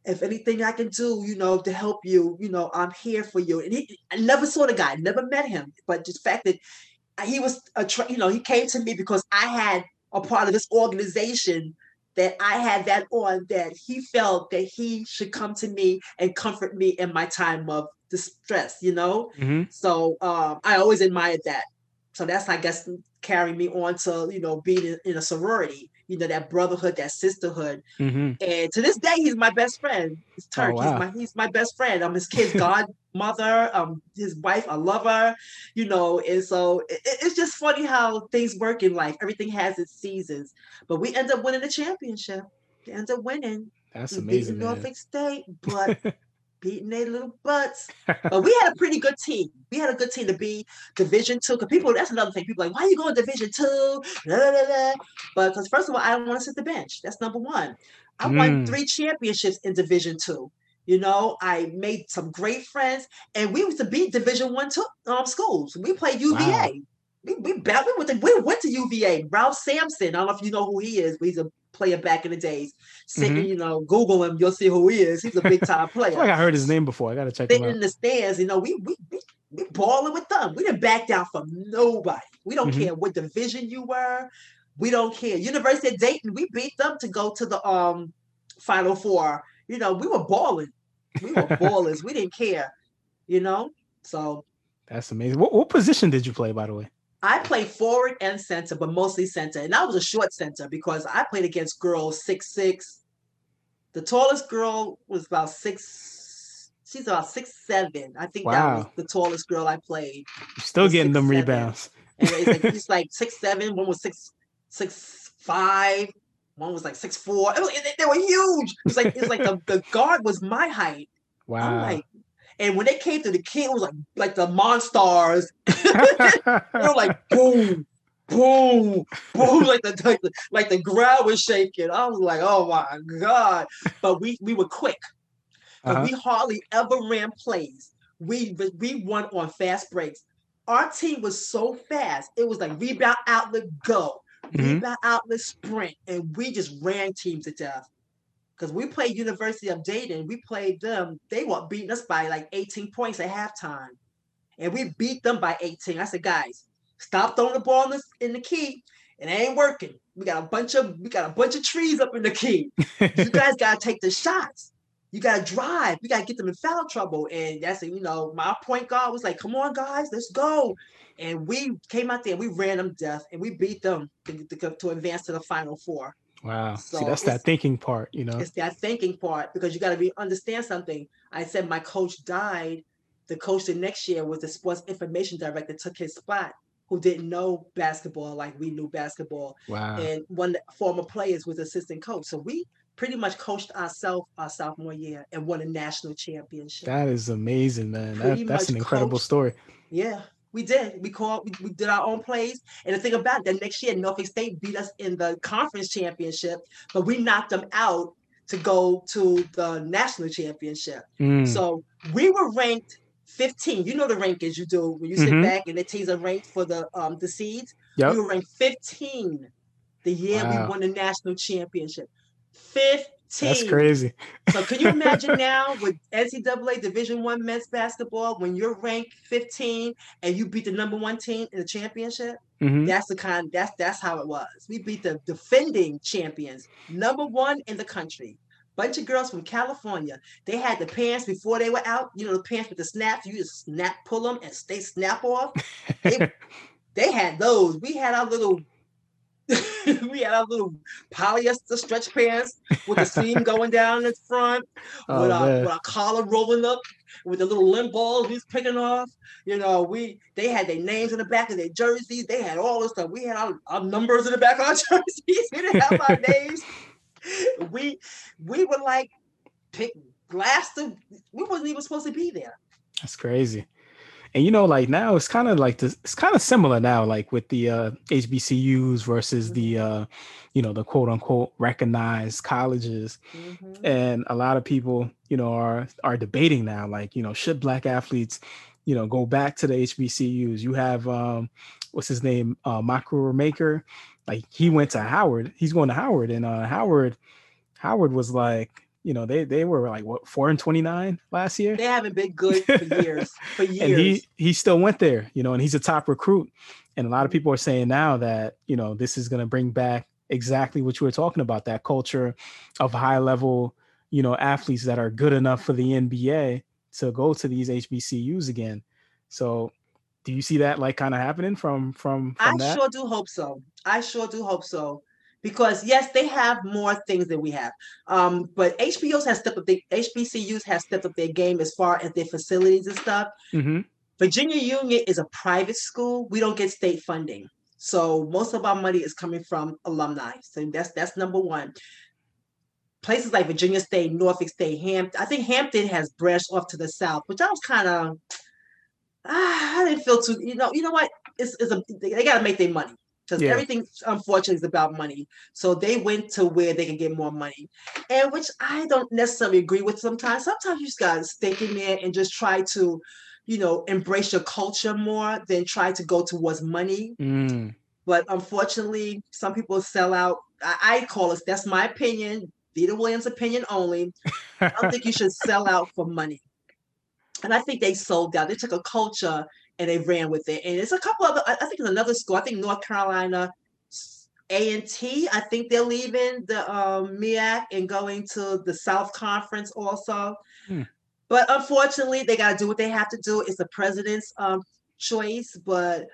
if anything I can do, you know, to help you, you know, I'm here for you. And he, I never saw the guy, never met him, but just the fact that he was a, you know, he came to me because I had a part of this organization that I had that on that he felt that he should come to me and comfort me in my time of distress, you know? Mm-hmm. So um, I always admired that. So that's, I guess, carrying me on to, you know, being in, in a sorority, you know, that brotherhood, that sisterhood. Mm-hmm. And to this day, he's my best friend. He's Turk. Oh, wow. He's, my, he's my best friend. I'm his kid's (laughs) godmother, um, his wife, I love her, you know. And so it, it's just funny how things work in life. Everything has its seasons. But we end up winning the championship. We end up winning. That's amazing. Norfolk State, but (laughs) beating their little butts. (laughs) but we had a pretty good team. We had a good team to be Division Two. Because people, that's another thing. People like, why are you going Division Two? But because first of all, I don't want to sit the bench. That's number one. I mm. won three championships in Division Two. You know, I made some great friends, and we used to beat Division One two um, schools. We played UVA. Wow. We we, we went to we went to UVA. Ralph Sampson. I don't know if you know who he is, but he's a player back in the days. Mm-hmm. you know, Google him, you'll see who he is. He's a big time (laughs) player. I like I heard his name before. I gotta check Sitting him out. in the stands, you know, we we we, we balling with them. We didn't back down from nobody. We don't mm-hmm. care what division you were. We don't care. University of Dayton, we beat them to go to the um Final Four. You know, we were balling. We were (laughs) ballers. we didn't care. You know, so that's amazing. What, what position did you play, by the way? I played forward and center, but mostly center. And I was a short center because I played against girls six six. The tallest girl was about six. She's about six seven. I think wow. that was the tallest girl I played. You're still getting them seven. rebounds. and it's like, (laughs) he's like six seven. One was six six five. One was like six four. Was, they were huge. It's like it's like the, the guard was my height. Wow. I'm like, and when they came to the kid, it was like like the monstars. (laughs) they were like boom, boom, boom, like the, like the like the ground was shaking. I was like, oh my god! But we we were quick. Uh-huh. We hardly ever ran plays. We we won on fast breaks. Our team was so fast. It was like rebound outlet go, mm-hmm. rebound outlet sprint, and we just ran teams to death because we played University of Dayton. We played them. They were beating us by like 18 points at halftime, and we beat them by 18. I said, guys, stop throwing the ball in the, in the key. It ain't working. We got a bunch of we got a bunch of trees up in the key. (laughs) you guys gotta take the shots. You gotta drive. We gotta get them in foul trouble. And that's you know my point guard was like, "Come on, guys, let's go." And we came out there. We ran them death, and we beat them to, to, to advance to the final four. Wow. So See, that's that thinking part, you know. It's that thinking part because you got to be understand something. I said my coach died. The coach the next year was the sports information director took his spot, who didn't know basketball like we knew basketball. Wow. And one former players was assistant coach. So we pretty much coached ourselves our sophomore year and won a national championship. That is amazing, man. That, that's an incredible coached, story. Yeah, we did. We called. We, we, did our own plays. And the thing about that, next year Norfolk State beat us in the conference championship, but we knocked them out to go to the national championship. Mm. So we were ranked 15. You know the rankings you do when you sit mm-hmm. back and the teams are ranked for the um the seeds. Yep. We were ranked 15 the year wow. we won the national championship. 15 that's crazy. so can you imagine (laughs) now with NCAA Division One men's basketball when you're ranked 15 and you beat the number one team in the championship? Mm-hmm. That's the kind. That's that's how it was. We beat the defending champions, number one in the country. Bunch of girls from California. They had the pants before they were out. You know the pants with the snaps. You just snap, pull them, and stay snap off. They, (laughs) they had those. We had our little (laughs) we had our little polyester stretch pants with the (laughs) seam going down in front, oh, with, our, with our collar rolling up, with the little limb balls we was picking off. You know, we they had their names in the back of their jerseys. They had all this stuff. We had our, our numbers in the back of our (laughs) jerseys. We didn't have our names. We we were like pick glass to, we wasn't even supposed to be there. That's crazy. And you know, like now it's kind of like this, it's kind of similar now, like with the uh, HBCUs versus the, mm-hmm. uh, you know, the quote unquote recognized colleges. Mm-hmm. And a lot of people, you know, are are debating now, like, you know, should black athletes, you know, go back to the HBCUs? You have um, what's his name, uh, Makur Maker, like he went to Howard. He's going to Howard, and uh, Howard, Howard was like, you know, they they were like what four and twenty nine last year. They haven't been good for (laughs) years. For years. and he he still went there, you know, and he's a top recruit. And a lot of people are saying now that, you know, this is gonna bring back exactly what you were talking about, that culture of high level, you know, athletes that are good enough for the NBA to go to these HBCUs again. So do you see that like kind of happening from from, from I that? sure do hope so. I sure do hope so because yes, they have more things than we have. Um, but HBOs has stepped up. The HBCUs have stepped up their game as far as their facilities and stuff. Mm-hmm. Virginia Union is a private school. We don't get state funding, so most of our money is coming from alumni. So that's that's number one. Places like Virginia State, Norfolk State, Hampton. I think Hampton has branched off to the south, which I was kind of. Ah, I didn't feel too. You know. You know what? It's, it's a, they got to make their money because yeah. everything unfortunately is about money so they went to where they can get more money and which i don't necessarily agree with sometimes sometimes you just gotta stick in there and just try to you know embrace your culture more than try to go towards money mm. but unfortunately some people sell out I, I call it that's my opinion Vita Williams' opinion only. I don't think you (laughs) should sell out for money. And I think they sold out. They took a culture and they ran with it. And it's a couple other, I think it's another school. I think North Carolina A and T. I think they're leaving the um, MEAC and going to the South Conference also. Hmm. But unfortunately, they got to do what they have to do. It's the president's um, choice, but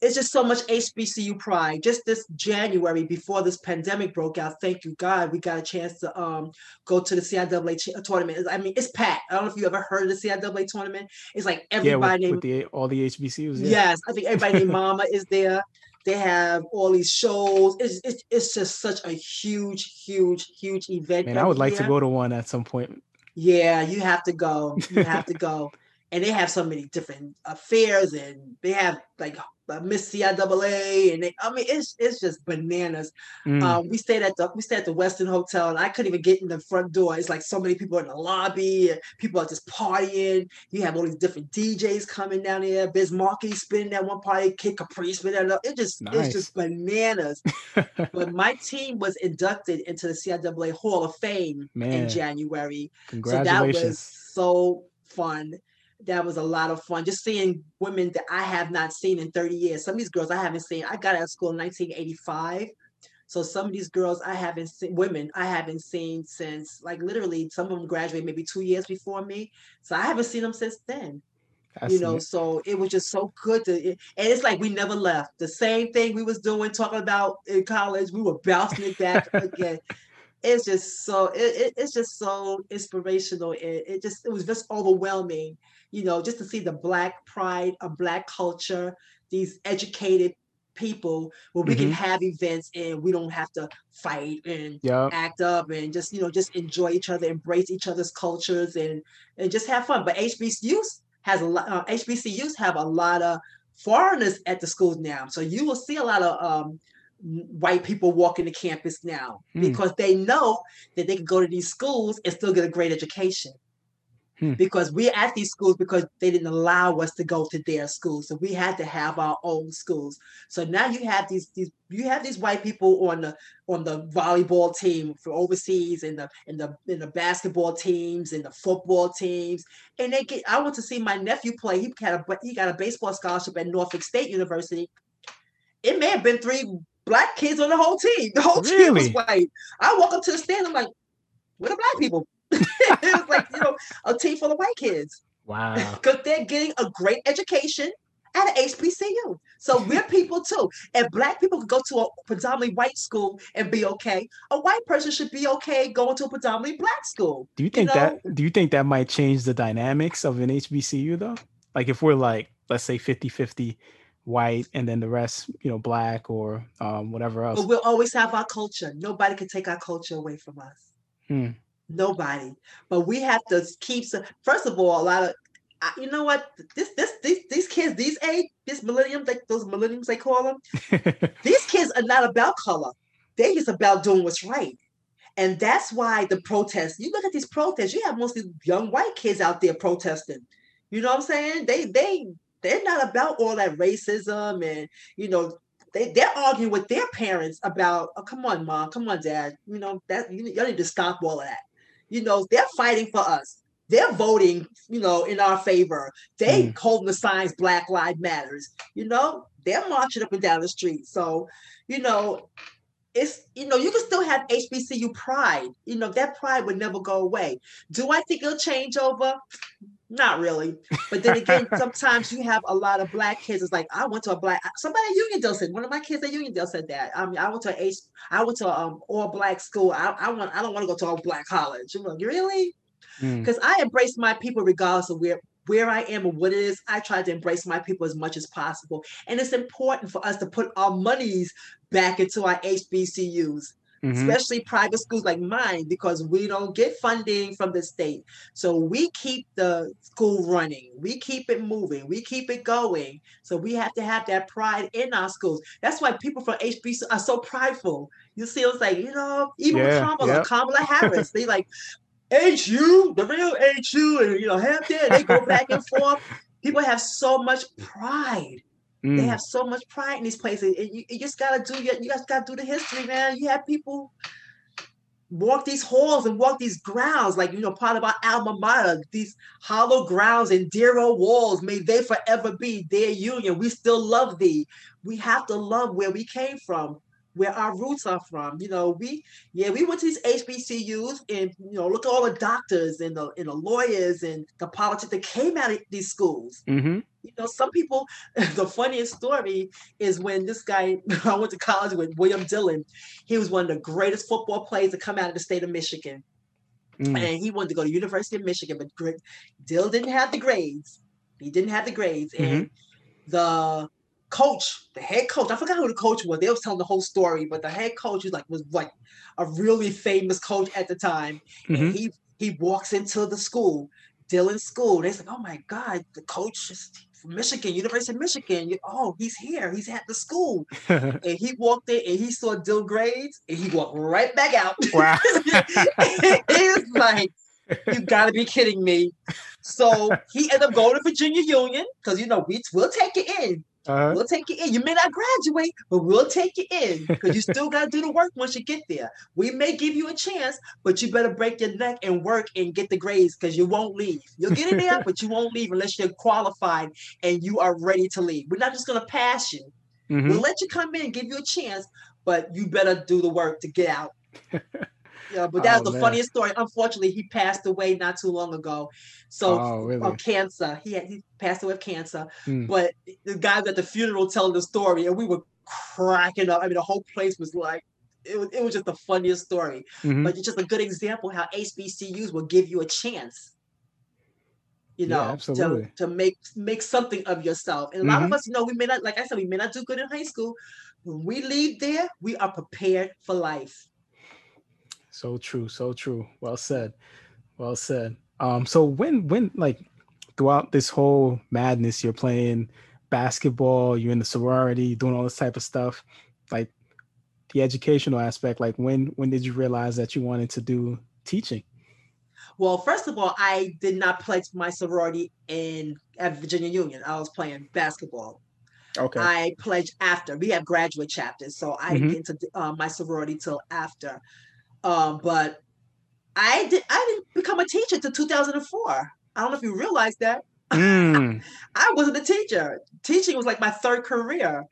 it's just so much HBCU pride. Just this January, before this pandemic broke out, thank you God, we got a chance to um go to the CIAA ch- tournament. I mean, it's packed. I don't know if you ever heard of the CIAA tournament. It's like everybody yeah, with, named, with the, all the HBCUs. Yeah. Yes, I think everybody named (laughs) Mama is there. They have all these shows. It's, it's, it's just such a huge, huge, huge event. Man, I would like to go to one at some point. Yeah, you have to go. You have to (laughs) go. And they have so many different affairs, and they have like uh, Miss CIAA, and they, I mean, it's it's just bananas. Mm. Um, we stayed at the we stayed at the Westin Hotel, and I couldn't even get in the front door. It's like so many people in the lobby, and people are just partying. You have all these different DJs coming down here. Biz Markie spinning that one party, Kid Capri spinning that. It just nice. it's just bananas. (laughs) but my team was inducted into the CIAA Hall of Fame Man. in January, so that was so fun that was a lot of fun. Just seeing women that I have not seen in 30 years. Some of these girls I haven't seen. I got out of school in 1985. So some of these girls I haven't seen, women I haven't seen since like literally some of them graduated maybe two years before me. So I haven't seen them since then. That's you know, it. so it was just so good to, and it's like we never left. The same thing we was doing, talking about in college, we were bouncing it back (laughs) again. It's just so, it, it, it's just so inspirational. It, it just, it was just overwhelming you know, just to see the black pride of black culture, these educated people where we mm-hmm. can have events and we don't have to fight and yep. act up and just you know just enjoy each other embrace each other's cultures and and just have fun but hbcus has a lot uh, hbcus have a lot of foreigners at the schools now so you will see a lot of um, white people walking the campus now mm. because they know that they can go to these schools and still get a great education Hmm. Because we're at these schools because they didn't allow us to go to their schools. So we had to have our own schools. So now you have these, these you have these white people on the on the volleyball team for overseas and the in the in the basketball teams and the football teams. And they get I went to see my nephew play. He had a he got a baseball scholarship at Norfolk State University. It may have been three black kids on the whole team. The whole really? team was white. I walk up to the stand, I'm like, where the black people? (laughs) it was like, you know, a team full of white kids. Wow. (laughs) Because they're getting a great education at an HBCU. So we're people too. And black people could go to a predominantly white school and be okay. A white person should be okay going to a predominantly black school. Do you think you know? that do you think that might change the dynamics of an HBCU though? Like if we're like, let's say 50-50 white and then the rest, you know, black or um, whatever else. But we'll always have our culture. Nobody can take our culture away from us. Hmm. Nobody. But we have to keep. First of all, a lot of I, you know what? This, this, these, these kids, these age, this millennium, like those millenniums they call them, (laughs) these kids are not about color. They're just about doing what's right. And that's why the protests, you look at these protests, you have mostly young white kids out there protesting. You know what I'm saying? They, they, they're not about all that racism and, you know, they, they're arguing with their parents about, oh, come on, mom, come on, dad. You know, that you, you need to stop all of that. You know, they're fighting for us they're voting, you know, in our favor. They mm. holding the signs Black Lives Matters. You know, they're marching up and down the street. So, you know, it's you know, you can still have HBCU pride. You know, that pride would never go away. Do I think it'll change over? Not really. But then again, (laughs) sometimes you have a lot of black kids. It's like I went to a black somebody at Uniondale said one of my kids at Uniondale said that. I mean, I went to a I went to um all black school. I, I want I don't want to go to a black college. I'm like, really? Because mm. I embrace my people regardless of where where I am or what it is. I try to embrace my people as much as possible, and it's important for us to put our monies back into our HBCUs. Mm-hmm. especially private schools like mine, because we don't get funding from the state. So we keep the school running, we keep it moving, we keep it going. So we have to have that pride in our schools. That's why people from HBC are so prideful. You see, it's like, you know, even yeah, with Kamala, yep. Kamala (laughs) Harris, they like, HU, the real HU, and you know, Hampton, they go back and forth. People have so much pride. Mm. They have so much pride in these places. And you, you just gotta do you guys gotta do the history, man. You have people walk these halls and walk these grounds, like you know, part of our alma mater, these hollow grounds and dear old walls, may they forever be their union. We still love thee. We have to love where we came from where our roots are from. You know, we yeah, we went to these HBCUs and you know, look at all the doctors and the and the lawyers and the politics that came out of these schools. Mm-hmm. You know, some people. (laughs) The funniest story is when this guy (laughs) I went to college with William Dillon. He was one of the greatest football players to come out of the state of Michigan. Mm. And he wanted to go to University of Michigan, but Dill didn't have the grades. He didn't have the grades, mm-hmm. and the coach, the head coach, I forgot who the coach was. They was telling the whole story, but the head coach was like was like a really famous coach at the time. Mm-hmm. And he he walks into the school, Dillon School. They're like, oh my God, the coach is from Michigan, University of Michigan. Oh, he's here. He's at the school. (laughs) and he walked in and he saw Dill grades and he walked right back out. (laughs) Wow. (laughs) was like, you gotta be kidding me. So he ended up going to Virginia Union because you know we will take you in. Uh-huh. We'll take you in. You may not graduate, but we'll take you in because you still got to do the work once you get there. We may give you a chance, but you better break your neck and work and get the grades because you won't leave. You'll get in there, (laughs) but you won't leave unless you're qualified and you are ready to leave. We're not just going to pass you. Mm-hmm. We'll let you come in give you a chance, but you better do the work to get out. (laughs) Yeah, but that's oh, the man. funniest story. Unfortunately, he passed away not too long ago. So oh, really? of cancer. He had, he passed away of cancer. Mm. But the guys at the funeral telling the story, and we were cracking up. I mean, the whole place was like, it was, it was just the funniest story. Mm-hmm. But it's just a good example how HBCUs will give you a chance. You know, yeah, to, to make make something of yourself. And a lot mm-hmm. of us, you know, we may not, like I said, we may not do good in high school. When we leave there, we are prepared for life. So true, so true. Well said. Well said. Um, so when when like throughout this whole madness, you're playing basketball, you're in the sorority, doing all this type of stuff, like the educational aspect, like when when did you realize that you wanted to do teaching? Well, first of all, I did not play my sorority in at Virginia Union. I was playing basketball. Okay. I pledged after. We have graduate chapters, so I mm-hmm. didn't get into uh, my sorority till after. Um, but I did I didn't become a teacher until 2004. I don't know if you realize that. Mm. (laughs) I wasn't a teacher. Teaching was like my third career.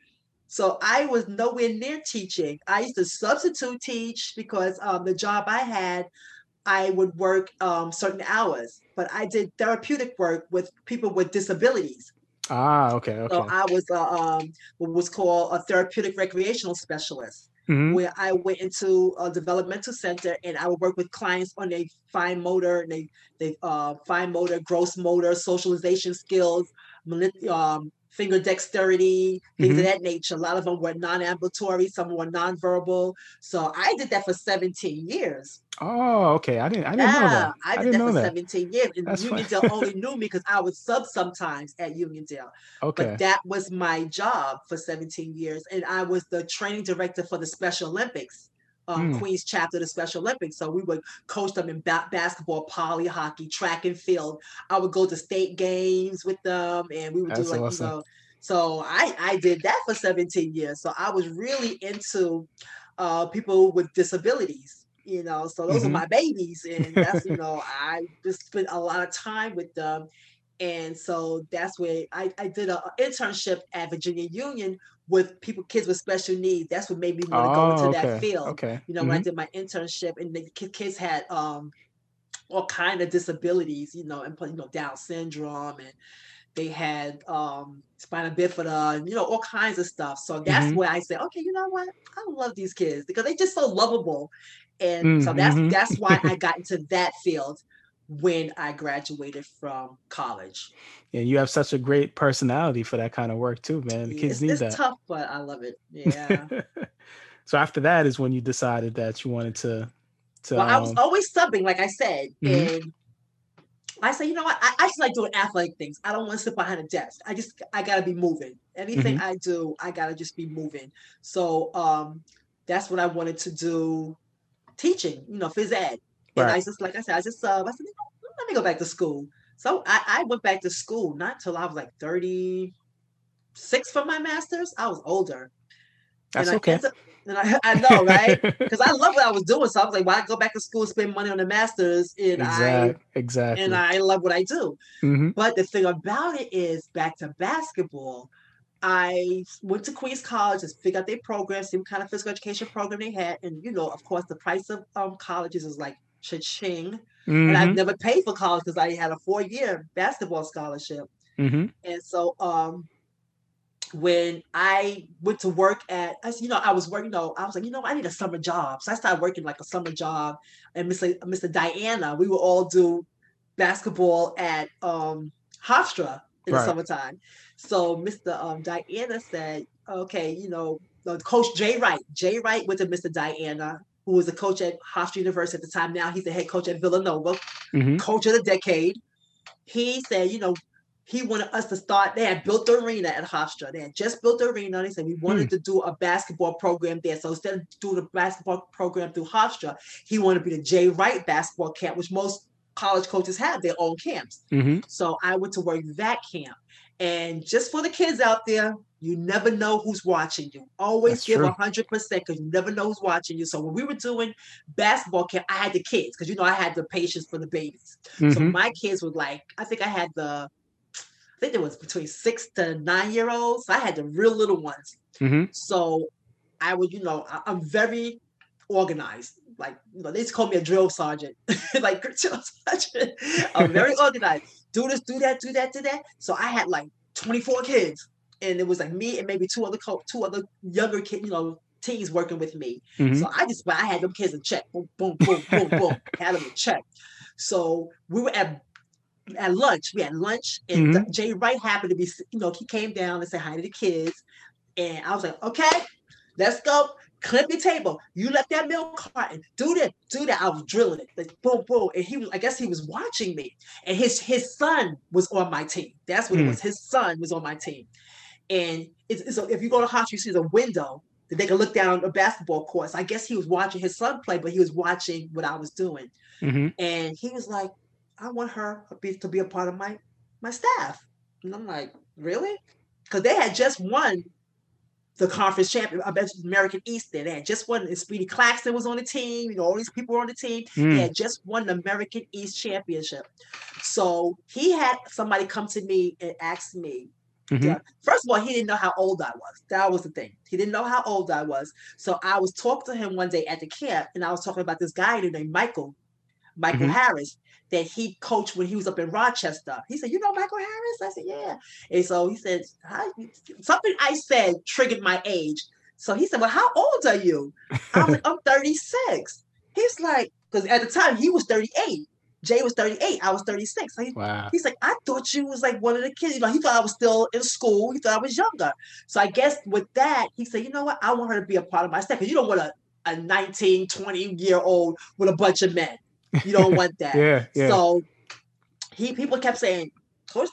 So I was nowhere near teaching. I used to substitute teach because um, the job I had, I would work um, certain hours, but I did therapeutic work with people with disabilities. Ah, okay, okay. So I was uh, um, what was called a therapeutic recreational specialist. Mm-hmm. Where I went into a developmental center and I would work with clients on their fine motor, they they uh, fine motor, gross motor, socialization skills, um, finger dexterity, things mm-hmm. of that nature. A lot of them were non-ambulatory, some were non-verbal. So I did that for 17 years. Oh, okay. I didn't I didn't yeah, know that. I, I did that for that. 17 years. And That's Uniondale only knew me because I would sub sometimes at Uniondale. Okay. But that was my job for 17 years. And I was the training director for the Special Olympics um, mm. Queens chapter of the Special Olympics. So we would coach them in ba- basketball, poly hockey, track and field. I would go to state games with them, and we would That's do like awesome. you know. So I I did that for 17 years. So I was really into uh, people with disabilities. You know, so those mm-hmm. are my babies, and that's you (laughs) know I just spent a lot of time with them. And so that's where I, I did an internship at Virginia Union with people, kids with special needs. That's what made me want to oh, go into okay. that field. Okay. You know, mm-hmm. when I mm-hmm. did my internship and the kids had um all kind of disabilities, you know, and you know, Down syndrome and they had um spina bifida and you know all kinds of stuff. So that's mm-hmm. where I said, okay, you know what? I love these kids because they're just so lovable. And mm-hmm. so that's mm-hmm. that's why I got into that field when I graduated from college. And you have such a great personality for that kind of work too, man. The kids it's, need it's that. tough, but I love it. Yeah. (laughs) so after that is when you decided that you wanted to. to well, um... I was um, always subbing, like I said, mm-hmm. and I said, you know what? I, I, just like doing athletic things. I don't want to sit behind a desk. I just I gotta be moving. Anything mm-hmm. I do, I gotta just be moving. So um, that's what I wanted to do. Teaching, you know, phys ed. And I just, like I said, I just, uh, I said, let me go back to school. So I, I went back to school not until I was like 36 for my master's. I was older. That's and okay. I, and I, (laughs) I know, right? (laughs) Because I love what I was doing. So I was like, why go back to school, spend money on the master's? And exactly. I exactly. And I love what I do. Mm-hmm. But the thing about it is back to basketball. I went to Queens College to figure out their program, see what kind of physical education program they had. And you know, of course, the price of um, colleges is like cha-ching. Mm-hmm. And I've never paid for college because I had a four-year basketball scholarship. Mm-hmm. And so um, when I went to work at, you know, I was working, you know, I was like, you know, I need a summer job. So I started working like a summer job. And Mr. Mr. Diana, we would all do basketball at um, Hofstra in right. the summertime. So Mr. Um, Diana said, okay, you know, Coach Jay Wright. Jay Wright went to Mr. Diana who was a coach at Hofstra University at the time. Now he's the head coach at Villanova, mm-hmm. coach of the decade. He said, you know, he wanted us to start. They had built the arena at Hofstra. They had just built the arena. They said we wanted mm. to do a basketball program there. So instead of doing a basketball program through Hofstra, he wanted to be the Jay Wright basketball camp, which most college coaches have their own camps. Mm-hmm. So I went to work that camp. And just for the kids out there, you never know who's watching you. Always That's give a hundred percent because you never know who's watching you. So when we were doing basketball camp, I had the kids because you know I had the patience for the babies. Mm-hmm. So my kids were like, I think I had the, I think it was between six to nine year olds. So I had the real little ones. Mm-hmm. So I would, you know, I, am very organized. Like, you know, they just call me a drill sergeant, (laughs) like (laughs) drill sergeant. I'm very (laughs) organized. Do this, do that, do that, do that. So I had like 24 kids and it was like me and maybe two other co- two other younger kids, you know, teens working with me. Mm-hmm. So I just I had them kids in check, boom, boom, boom, boom, boom, (laughs) had them in check. So we were at at lunch. We had lunch, and mm-hmm. Jay Wright happened to be, you know, he came down and said hi to the kids, and I was like, okay, let's go. Clip your table. You left that milk carton. Do that. Do that. I was drilling it. Like boom, boom. And he was, I guess he was watching me. And his his son was on my team. That's what mm. it was. His son was on my team. And it's, it's a, if you go to Hofstra, you see the window that they can look down a basketball court. So I guess he was watching his son play, but he was watching what I was doing. Mm-hmm. And he was like, I want her to be a part of my my staff. And I'm like, really? Because they had just won the conference champion, I bet American East there. They had just won, and Speedy Claxton was on the team, you know, all these people were on the team. Mm. They had just won the American East championship. So he had somebody come to me and ask me, Mm-hmm. Yeah. First of all, he didn't know how old I was. That was the thing. He didn't know how old I was. So I was talking to him one day at the camp, and I was talking about this guy named Michael. Michael mm-hmm. Harris, that he coached when he was up in Rochester. He said, "You know Michael Harris?" I said, "Yeah." And so he said, "Something I said triggered my age." So he said, "Well, how old are you?" I was like, "I'm 36." He's like, because at the time he was 38. Jay was 38. I was 36. So he, wow. He's like, I thought you was like one of the kids. You know, he thought I was still in school. He thought I was younger. So I guess with that, he said, you know what? I want her to be a part of my staff. Because you don't want a, a 19, 20 year old with a bunch of men. You don't want that. (laughs) yeah, yeah. So he people kept saying, Coach,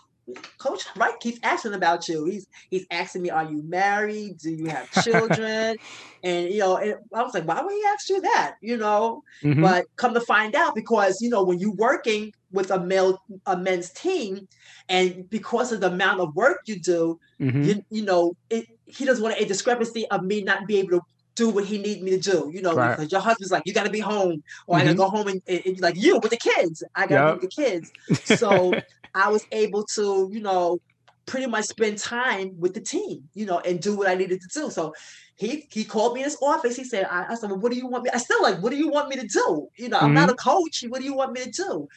Coach Wright keeps asking about you. He's he's asking me, "Are you married? Do you have (laughs) children?" and you know, and I was like, "Why would he ask you that?" You know, mm-hmm. but come to find out, because you know, when you're working with a male a men's team, and because of the amount of work you do, mm-hmm. you, you know, it, he doesn't want a discrepancy of me not be able to do what he needs me to do. You know, right. because your husband's like, you got to be home, or mm-hmm. I got to go home and, and, and, like you with the kids. I got to yep. be with the kids. (laughs) So I was able to, you know, pretty much spend time with the team, you know, and do what I needed to do. So he he called me in his office. He said, I, I said, well, what do you want me? I still like, what do you want me to do? You know, mm-hmm. I'm not a coach. What do you want me to do?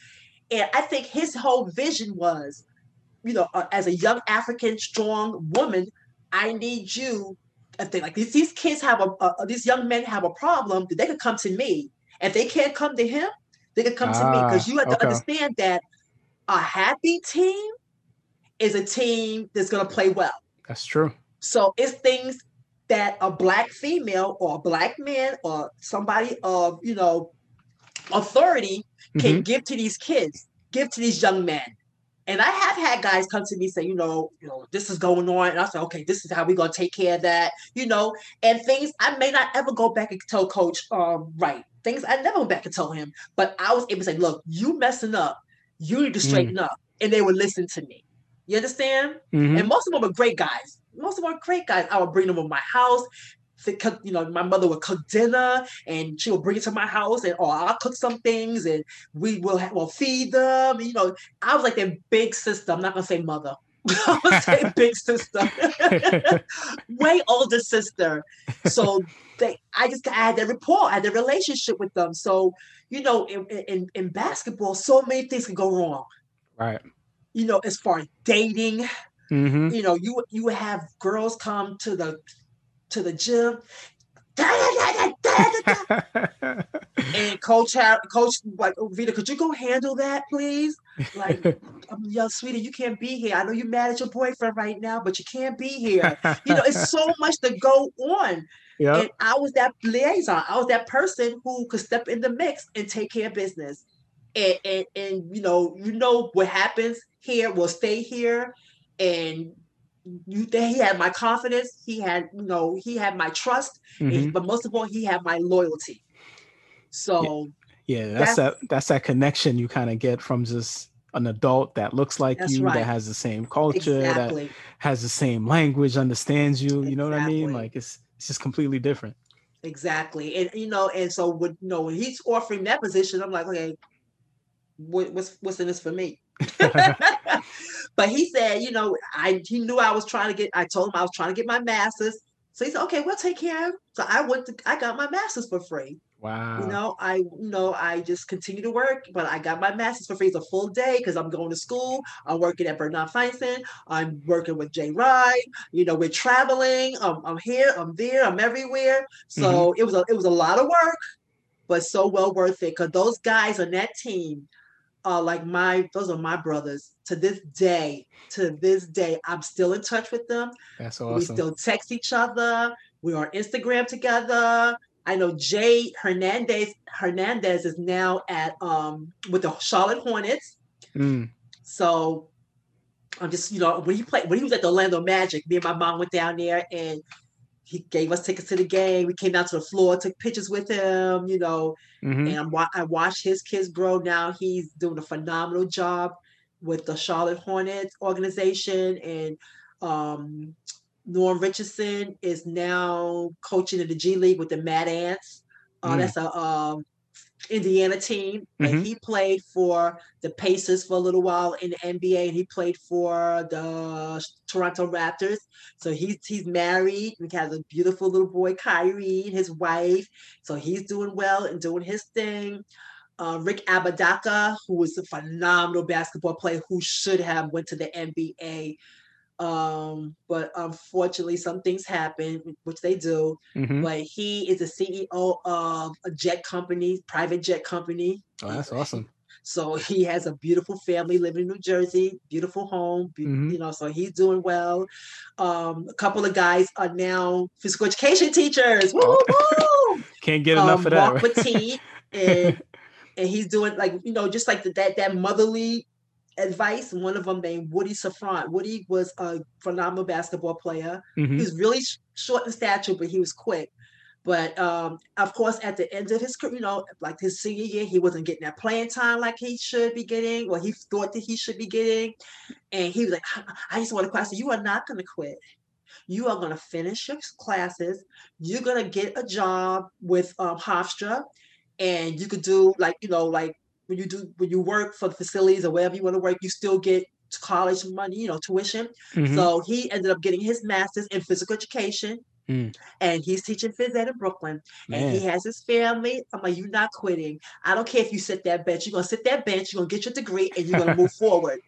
And I think his whole vision was, you know, uh, as a young African strong woman, I need you. I think like these, these kids have a, a, these young men have a problem that they could come to me. If they can't come to him, they could come ah, to me because you have okay. to understand that a happy team is a team that's going to play well. That's true. So it's things that a black female or a black man or somebody of, you know, authority can mm-hmm. give to these kids, give to these young men. And I have had guys come to me say, you know, you know, this is going on, and I said, okay, this is how we're gonna take care of that, you know, and things I may not ever go back and tell Coach, um, right, things I never went back and tell him, but I was able to say, look, you messing up, you need to mm. straighten mm. up. And they would listen to me. You understand? Mm-hmm. And most of them are great guys. Most of them are great guys. I would bring them to my house. Cook, you know, my mother would cook dinner and she would bring it to my house and or I'll cook some things and we will have, we'll feed them. You know, I was like their big sister. I'm not gonna say mother. (laughs) I was say (laughs) big sister, (laughs) way older sister. So they, I just I had that rapport, I had the relationship with them. So you know, in, in, in basketball, so many things can go wrong. Right. You know, as far as dating, mm-hmm. you know, you you have girls come to the to the gym. (laughs) and coach coach like oh, Vita, could you go handle that, please? Like, I'm young sweetie, you can't be here. I know you're mad at your boyfriend right now, but you can't be here. You know, it's so (laughs) much to go on. Yep. And I was that liaison. I was that person who could step in the mix and take care of business. And, and, and you know, you know what happens here will stay here. And you he had my confidence. He had, you know, he had my trust. Mm-hmm. but most of all, he had my loyalty. So yeah, yeah that's, that's that that's that connection you kind of get from just an adult that looks like you, right. that has the same culture, exactly. that has the same language, understands you. You know what I mean? Like it's it's just completely different. Exactly. And you know, and so when you know when he's offering that position, I'm like, okay, what, what's what's in this for me? (laughs) (laughs) but he said, you know, I he knew I was trying to get. I told him I was trying to get my master's. So he said, okay, we'll take care of. Him. So I went to, I got my master's for free. Wow. You know, I you know I just continue to work, but I got my master's for free. It's a full day because I'm going to school. I'm working at Bernard Fineson. I'm working with Jay Wright. You know, we're traveling. Um, I'm here. I'm there. I'm everywhere. So mm-hmm. it was a it was a lot of work, but so well worth it because those guys on that team are like my those are my brothers to this day. To this day, I'm still in touch with them. That's awesome. We still text each other. We're on Instagram together I know Jay Hernandez Hernandez is now at um with the Charlotte Hornets. Mm. So I'm just, you know, when he played when he was at the Orlando Magic, me and my mom went down there and he gave us tickets to the game. We came down to the floor, took pictures with him, you know, mm-hmm. and I'm, I watched his kids grow. Now he's doing a phenomenal job with the Charlotte Hornets organization, and um, Norm Richardson is now coaching in the G League with the Mad Ants. Uh, mm. That's a um, Indiana team, mm-hmm. and he played for the Pacers for a little while in the NBA, and he played for the Toronto Raptors. So he's he's married. He has a beautiful little boy, Kyrie, and his wife. So he's doing well and doing his thing. uh, Rick Apodaca, who was a phenomenal basketball player who should have went to the NBA. Um, but unfortunately, some things happen, which they do. Mm-hmm. But he is the CEO of a jet company, private jet company. Oh, that's awesome. So he has a beautiful family living in New Jersey, beautiful home, mm-hmm. you know, so he's doing well. Um, a couple of guys are now physical education teachers. Oh. (laughs) Can't get enough um, of that. Mark right? Petit, and, (laughs) and he's doing like, you know, just like the, that that motherly advice. One of them named Woody Safran. Woody was a phenomenal basketball player. Mm-hmm. He was really short in stature, but he was quick. But um, of course, at the end of his career, you know, like his senior year, he wasn't getting that playing time like he should be getting, or he thought that he should be getting. And he was like, I just want to question, you are not going to quit. You are going to finish your classes. You're going to get a job with um, Hofstra, and you could do like, you know, like when you do when you work for the facilities or wherever you want to work, you still get college money, you know, tuition. Mm-hmm. So he ended up getting his master's in physical education Mm. And he's teaching phys ed in Brooklyn. Man. And he has his family. I'm like, you're not quitting. I don't care if you sit that bench. You're gonna sit that bench, you're gonna get your degree, and you're gonna move (laughs) forward.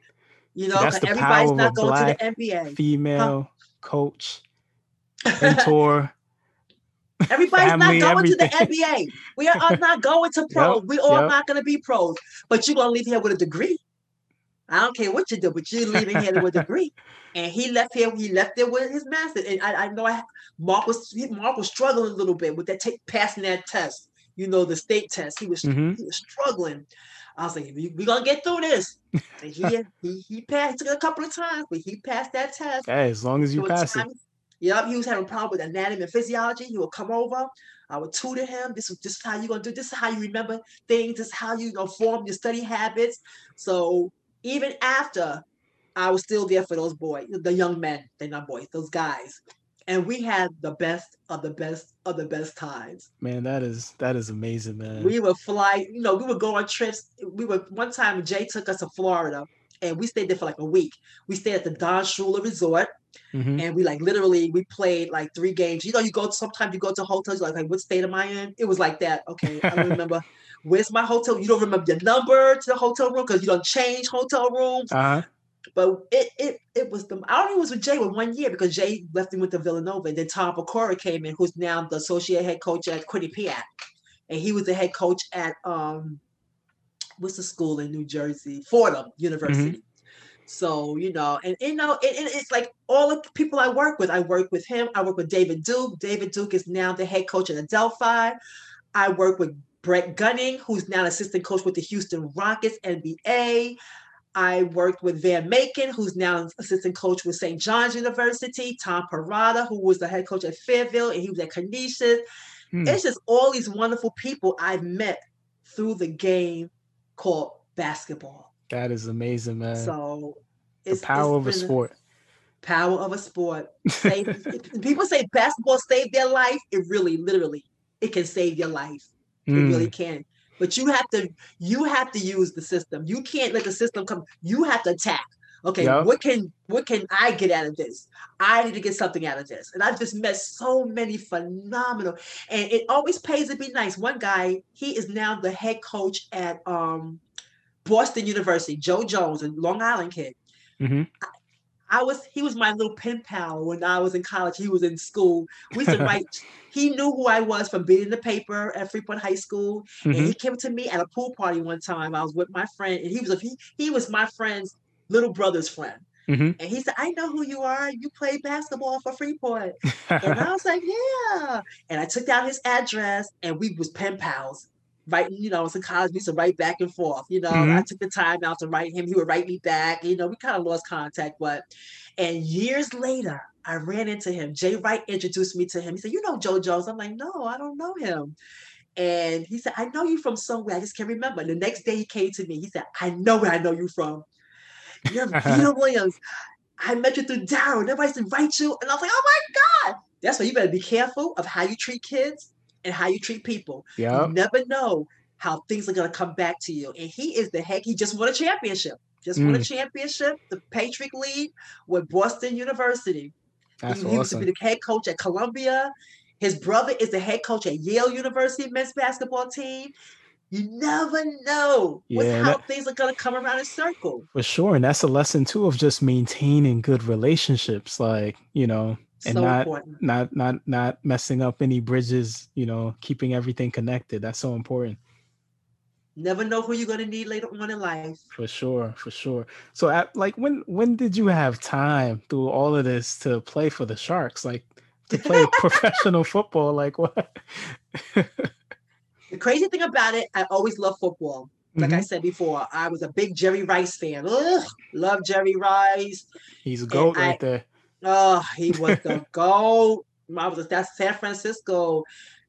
You know, because everybody's not going to the NBA. Female huh? coach, mentor. Everybody's family, not going everything. to the NBA. We are not going to (laughs) pros. Yep, we all yep. not going to be pros. But you're going to leave here with a degree. I don't care what you do, but you're leaving here with a degree. (laughs) And he left here. He left there with his master. And I, I know I, Mark was Mark was struggling a little bit with that take, passing that test. You know, the state test. He was mm-hmm. he was struggling. I was like, we, we gonna get through this. (laughs) And he, he he passed. A couple of times, but he passed that test. Hey, as long as you pass it. Yep, he was having a problem with anatomy and physiology. He would come over. I would tutor him. This is just how you're gonna do. This is how you remember things. This is how you, know, form your study habits. So even after I was still there for those boys, the young men, they're not boys, those guys. And we had the best of the best of the best times. Man, that is that is amazing, man. We would fly, you know, we would go on trips. We were one time Jay took us to Florida and we stayed there for like a week. We stayed at the Don Shula Resort. Mm-hmm. And we like literally we played like three games. You know, you go sometimes you go to hotels like, like what state am I in? It was like that. Okay, I don't (laughs) remember where's my hotel. You don't remember your number to the hotel room because you don't change hotel rooms. Uh-huh. But it it it was the I only was with Jay with one year because Jay left him with the Villanova, and then Tom Pecora came in, who's now the associate head coach at Quinnipiac, and he was the head coach at um, what's the school in New Jersey, Fordham University. Mm-hmm. So, you know, and you know, it, it, it's like all the people I work with. I work with him. I work with David Duke. David Duke is now the head coach at Adelphi. I work with Brett Gunning, who's now assistant coach with the Houston Rockets NBA. I worked with Van Macon, who's now assistant coach with St. John's University. Tom Parrotta, who was the head coach at Fairfield, and he was at Canisius. Hmm. It's just all these wonderful people I've met through the game called basketball. That is amazing, man. So it's the power it's of a sport. Power of a sport. (laughs) people say basketball saved their life. It really, literally, it can save your life. It mm. really can. But you have to you have to use the system. You can't let the system come. You have to attack. Okay, yep. what can what can I get out of this? I need to get something out of this. And I've just met so many phenomenal, and it always pays to be nice. One guy, he is now the head coach at um Boston University, Joe Jones, a Long Island kid. Mm-hmm. I, I, was he was my little pen pal when I was in college. He was in school. We used to (laughs) write. he knew who I was from being in the paper at Freeport High School, mm-hmm. and he came to me at a pool party one time. I was with my friend, and he was a, he he was my friend's little brother's friend. Mm-hmm. And he said, I know who you are. You play basketball for Freeport. and (laughs) I was like, Yeah. And I took down his address and we was pen pals writing, you know, in college, we used to write back and forth. You know, mm-hmm. I took the time out to write him. He would write me back. You know, we kind of lost contact, but and years later, I ran into him. Jay Wright introduced me to him. He said, "You know Joe Jones?" I'm like, "No, I don't know him." And he said, "I know you from somewhere. I just can't remember." And the next day, he came to me. He said, "I know where I know you from. You're (laughs) Peter Williams. I met you through. Everybody used to write you." And I was like, "Oh my god!" That's why you better be careful of how you treat kids and how you treat people. Yep. You never know how things are going to come back to you. And he is the heck, he just won a championship. Just mm. won a mm. championship, the Patriot League with Boston University. That's he, awesome. he used to be the head coach at Columbia. His brother is the head coach at Yale University men's basketball team. You never know yeah, how that, things are gonna come around in circle. For sure, and that's a lesson too of just maintaining good relationships, like you know, and so not important. not not not messing up any bridges. You know, keeping everything connected. That's so important. Never know who you're gonna need later on in life. For sure, for sure. So, at, like, when when did you have time through all of this to play for the Sharks? Like, to play (laughs) professional football? Like, what? (laughs) The crazy thing about it, I always love football. Like mm-hmm. I said before, I was a big Jerry Rice fan. Ugh, love Jerry Rice. He's a goat right there. Oh, he was the (laughs) goat. I was that's San Francisco.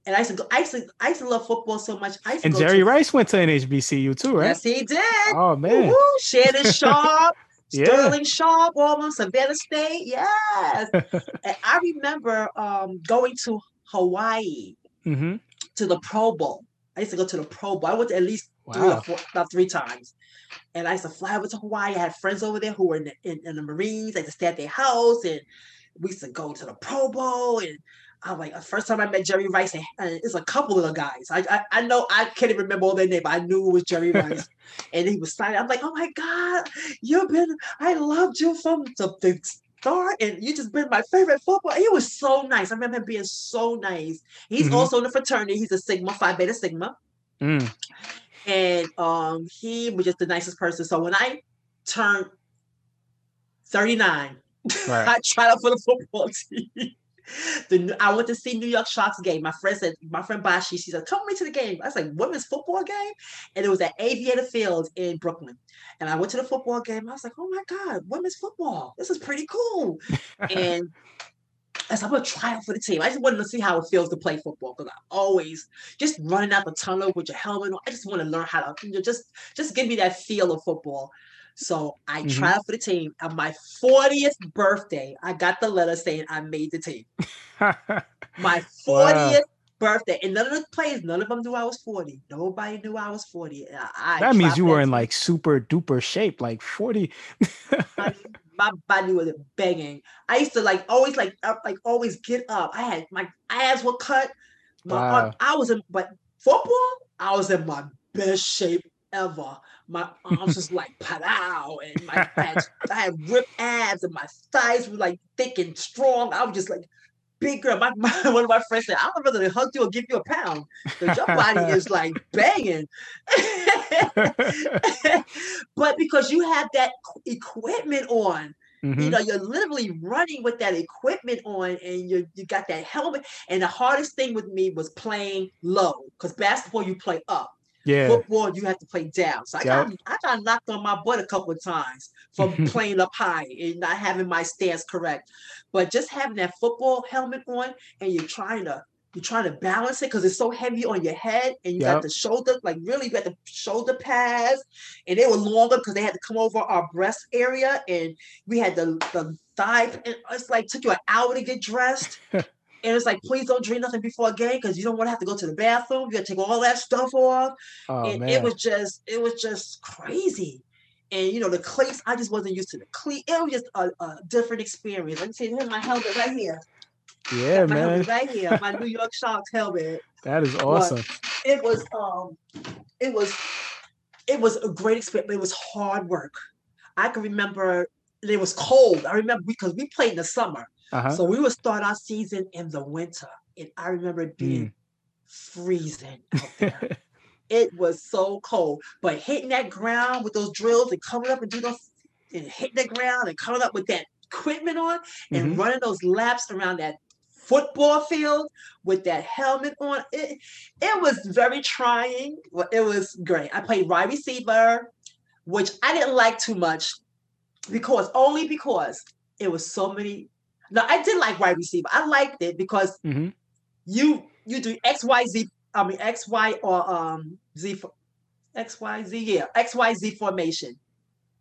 And I used to go, I used to, I used to love football so much. I and Jerry to, Rice went to an HBCU too, right? Yes, he did. Oh man. Woo-hoo. Shannon (laughs) Sharpe, yeah. Sterling Sharpe, almost Savannah State. Yes. (laughs) and I remember um, going to Hawaii mm-hmm. to the Pro Bowl. I used to go to the Pro Bowl. I went to at least wow. three or four, about three times. And I used to fly over to Hawaii. I had friends over there who were in the, in, in the Marines. I used to stay at their house, and we used to go to the Pro Bowl. And I was like, the first time I met Jerry Rice, and, it's a couple of the guys. I, I, I know I can't even remember all their name, but I knew it was Jerry (laughs) Rice. and he was signing. I'm like, oh my God, you've been, I loved you from the, start and you just been my favorite football. He was so nice. I remember him being so nice. He's mm-hmm. also in the fraternity. He's a Sigma, Phi Beta Sigma. Mm. And um, he was just the nicest person. So when I turned 39, right. (laughs) I tried out for the football (laughs) team. The, I went to see New York Sharks game. My friend said, my friend Bashi, she said, come with me to the game. I was like, women's football game? And it was at Aviator Field in Brooklyn. And I went to the football game. I was like, oh my God, women's football. This is pretty cool. (laughs) and I said, I'm gonna try out for the team. I just wanted to see how it feels to play football because I always just running out the tunnel with your helmet on. I just want to learn how to you know, just just give me that feel of football. So I mm-hmm. tried for the team. On my 40th birthday, I got the letter saying I made the team. (laughs) my 40th wow. birthday. And none of the players, none of them knew I was 40. Nobody knew I was 40. I, that means you were in like super duper shape, like 40. my, (laughs) my body was banging. I used to like always like up, like always get up. I had my ass were cut. My wow. arm, I was in but football, I was in my best shape ever my arms was like pow, and my I had, I had ripped abs, and my thighs were like thick and strong. I was just like big girl. My, my (laughs) one of my friends said, "I whether to hug you or give you a pound because your body is like banging." (laughs) but because you have that equipment on. Mm-hmm. You know, you're literally running with that equipment on, and you you got that helmet. And the hardest thing with me was playing low, because basketball you play up. Yeah. Football, you have to play down. So I yep. got I got knocked on my butt a couple of times from (laughs) playing up high and not having my stance correct. But just having that football helmet on and you're trying to you're trying to balance it because it's so heavy on your head and you yep. got the shoulder, like really you got the shoulder pads and they were longer because they had to come over our breast area and we had the the thigh and it's like took you an hour to get dressed. (laughs) And it's like, please don't drink nothing before a game because you don't want to have to go to the bathroom. You got to take all that stuff off. Oh, and man. it was just, it was just crazy. And you know, the cleats, I just wasn't used to the cleat. It was just a, a different experience. Let me see, here's my helmet right here. Yeah, my man. right here, my New York Sharks helmet. That is awesome. But it was um it was it was a great experience, it was hard work. I can remember it was cold. I remember because we played in the summer. Uh-huh. So we would start our season in the winter. And I remember it being mm. freezing (laughs) out there. it was so cold. But hitting that ground with those drills and coming up and do those and hitting the ground and coming up with that equipment on and mm-hmm. running those laps around that football field with that helmet on. It, it was very trying. It was great. I played wide receiver, which I didn't like too much because only because it was so many no, I did like wide receiver. I liked it because mm-hmm. you you do X Y Z. I mean X Y or um Z X Y Z. Yeah, X Y Z formation.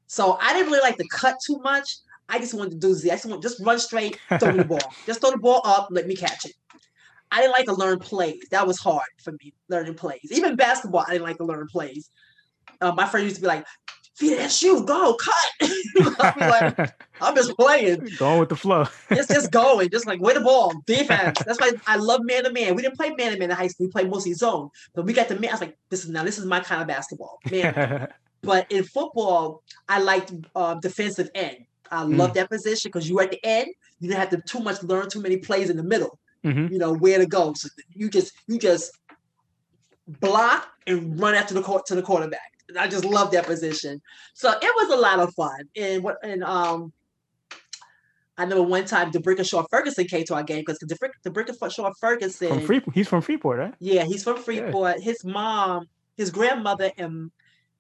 So I didn't really like to cut too much. I just wanted to do Z. I just want just run straight, throw the (laughs) ball. Just throw the ball up, let me catch it. I didn't like to learn plays. That was hard for me learning plays. Even basketball, I didn't like to learn plays. Uh, my friend used to be like, feet that shoe, go, cut. (laughs) like, (laughs) I'm just playing. Going with the flow. it's just (laughs) going, just like, where the ball, defense. That's why I love man to man. We didn't play man to man in high school. We played mostly zone. But we got the man. I was like, this is now, this is my kind of basketball. Man. but in football, I liked uh, defensive end. I mm. love that position because you at the end, you didn't have to too much learn too many plays in the middle. Mm-hmm. You know where to go. So you just you just block and run after the court to the quarterback. I just love that position. So it was a lot of fun. And what and um I know one time D'Brickashaw Ferguson came to our game because D'Brickashaw Ferguson from Freeport, he's from Freeport, right? Yeah, he's from Freeport. Yeah. His mom, his grandmother and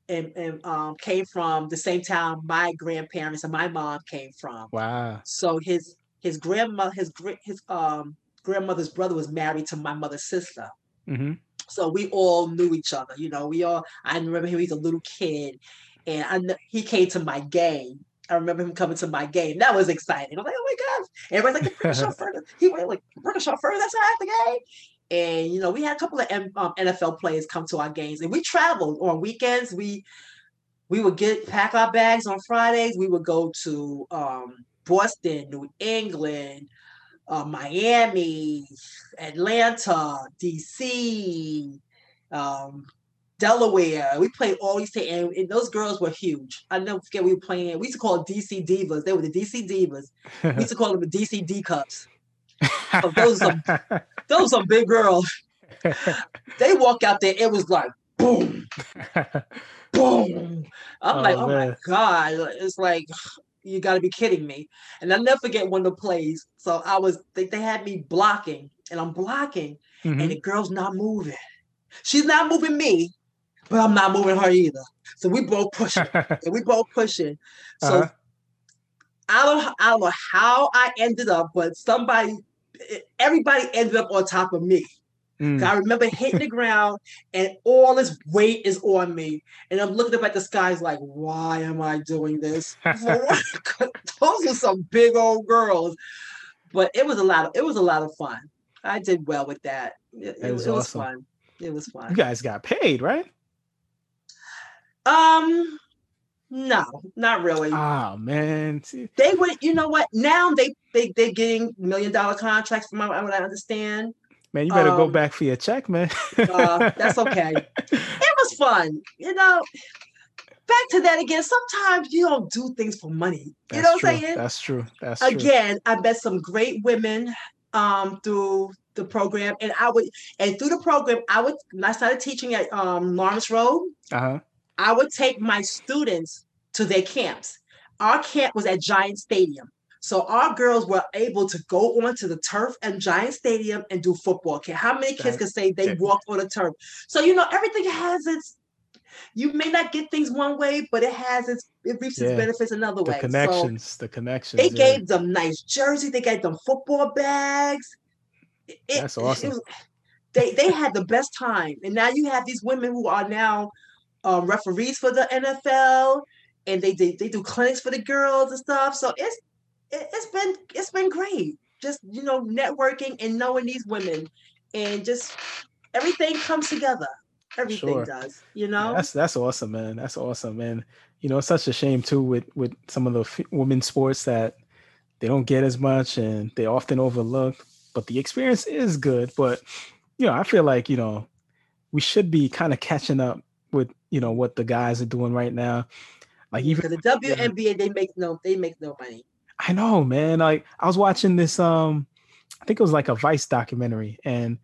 and, and um, came from the same town my grandparents and my mom came from. Wow. So his his grandmother his his um grandmother's brother was married to my mother's sister. Mm-hmm. So we all knew each other. You know, we all. I remember him. He's a little kid, and I he came to my game. I remember him coming to my game. That was exciting. I'm like, oh my gosh! Everybody's like, (laughs) the chauffeur. He went like, the chauffeur. That's half the game. And you know, we had a couple of um, NFL players come to our games, and we traveled on weekends. We we would get pack our bags on Fridays. We would go to um, Boston, New England, uh, Miami, Atlanta, DC, um, Delaware. We played all these things, and, and, those girls were huge. I never forget we were playing. We used to call DC Divas. They were the DC Divas. We used to call them the DC D Cups. So those are some, (laughs) those are big girls. they walk out there. It was like boom, boom. I'm oh, like, oh man. my god! It's like you got to be kidding me. And I'll never forget one of the plays. So I was, they, they had me blocking and I'm blocking mm-hmm. and the girl's not moving. She's not moving me, but I'm not moving her either. So we both pushing (laughs) and we both pushing. So uh-huh. I don't, I don't know how I ended up, but somebody, everybody ended up on top of me. Mm. I remember hitting the (laughs) ground and all this weight is on me. And I'm looking up at the skies like, why am I doing this? (laughs) Those are some big old girls. But it was a lot of it was a lot of fun. I did well with that. It, it, was, it was fun. It was fun. You guys got paid, right? Um no, not really. Oh man, they would. You know what? Now they they they're getting million dollar contracts from what I understand. Man, you better um, go back for your check, man. uh, that's okay. (laughs) It was fun, you know. Back to that again. Sometimes you don't do things for money. That's you know what I'm saying? That's true. That's again. True. I met some great women um, through the program, and I would, and through the program, I would. When I started teaching at um, Lawrence Road, uh-huh. I would take my students to their camps. Our camp was at Giant Stadium. So our girls were able to go onto the turf and Giant Stadium and do football. Okay, how many kids can say they walked on the turf? So you know everything has its. You may not get things one way, but it has its it reaps yeah. its benefits another the way. Connections, so the connections. They yeah. gave them nice jerseys. They gave them football bags. It, That's awesome. Was, they they had the best time, and now you have these women who are now um, referees for the NFL, and they, they they do clinics for the girls and stuff. So it's it, has been it's been great. Just you know, networking and knowing these women, and just everything comes together. Everything sure. does, you know. That's that's awesome, man. That's awesome, man. You know, it's such a shame too with with some of the f- women's sports that they don't get as much and they often overlooked. But the experience is good. But you know, I feel like you know we should be kind of catching up with you know what the guys are doing right now. Like even the WNBA, they make no, they make no money. I know, man. Like I was watching this um I think it was like a Vice documentary and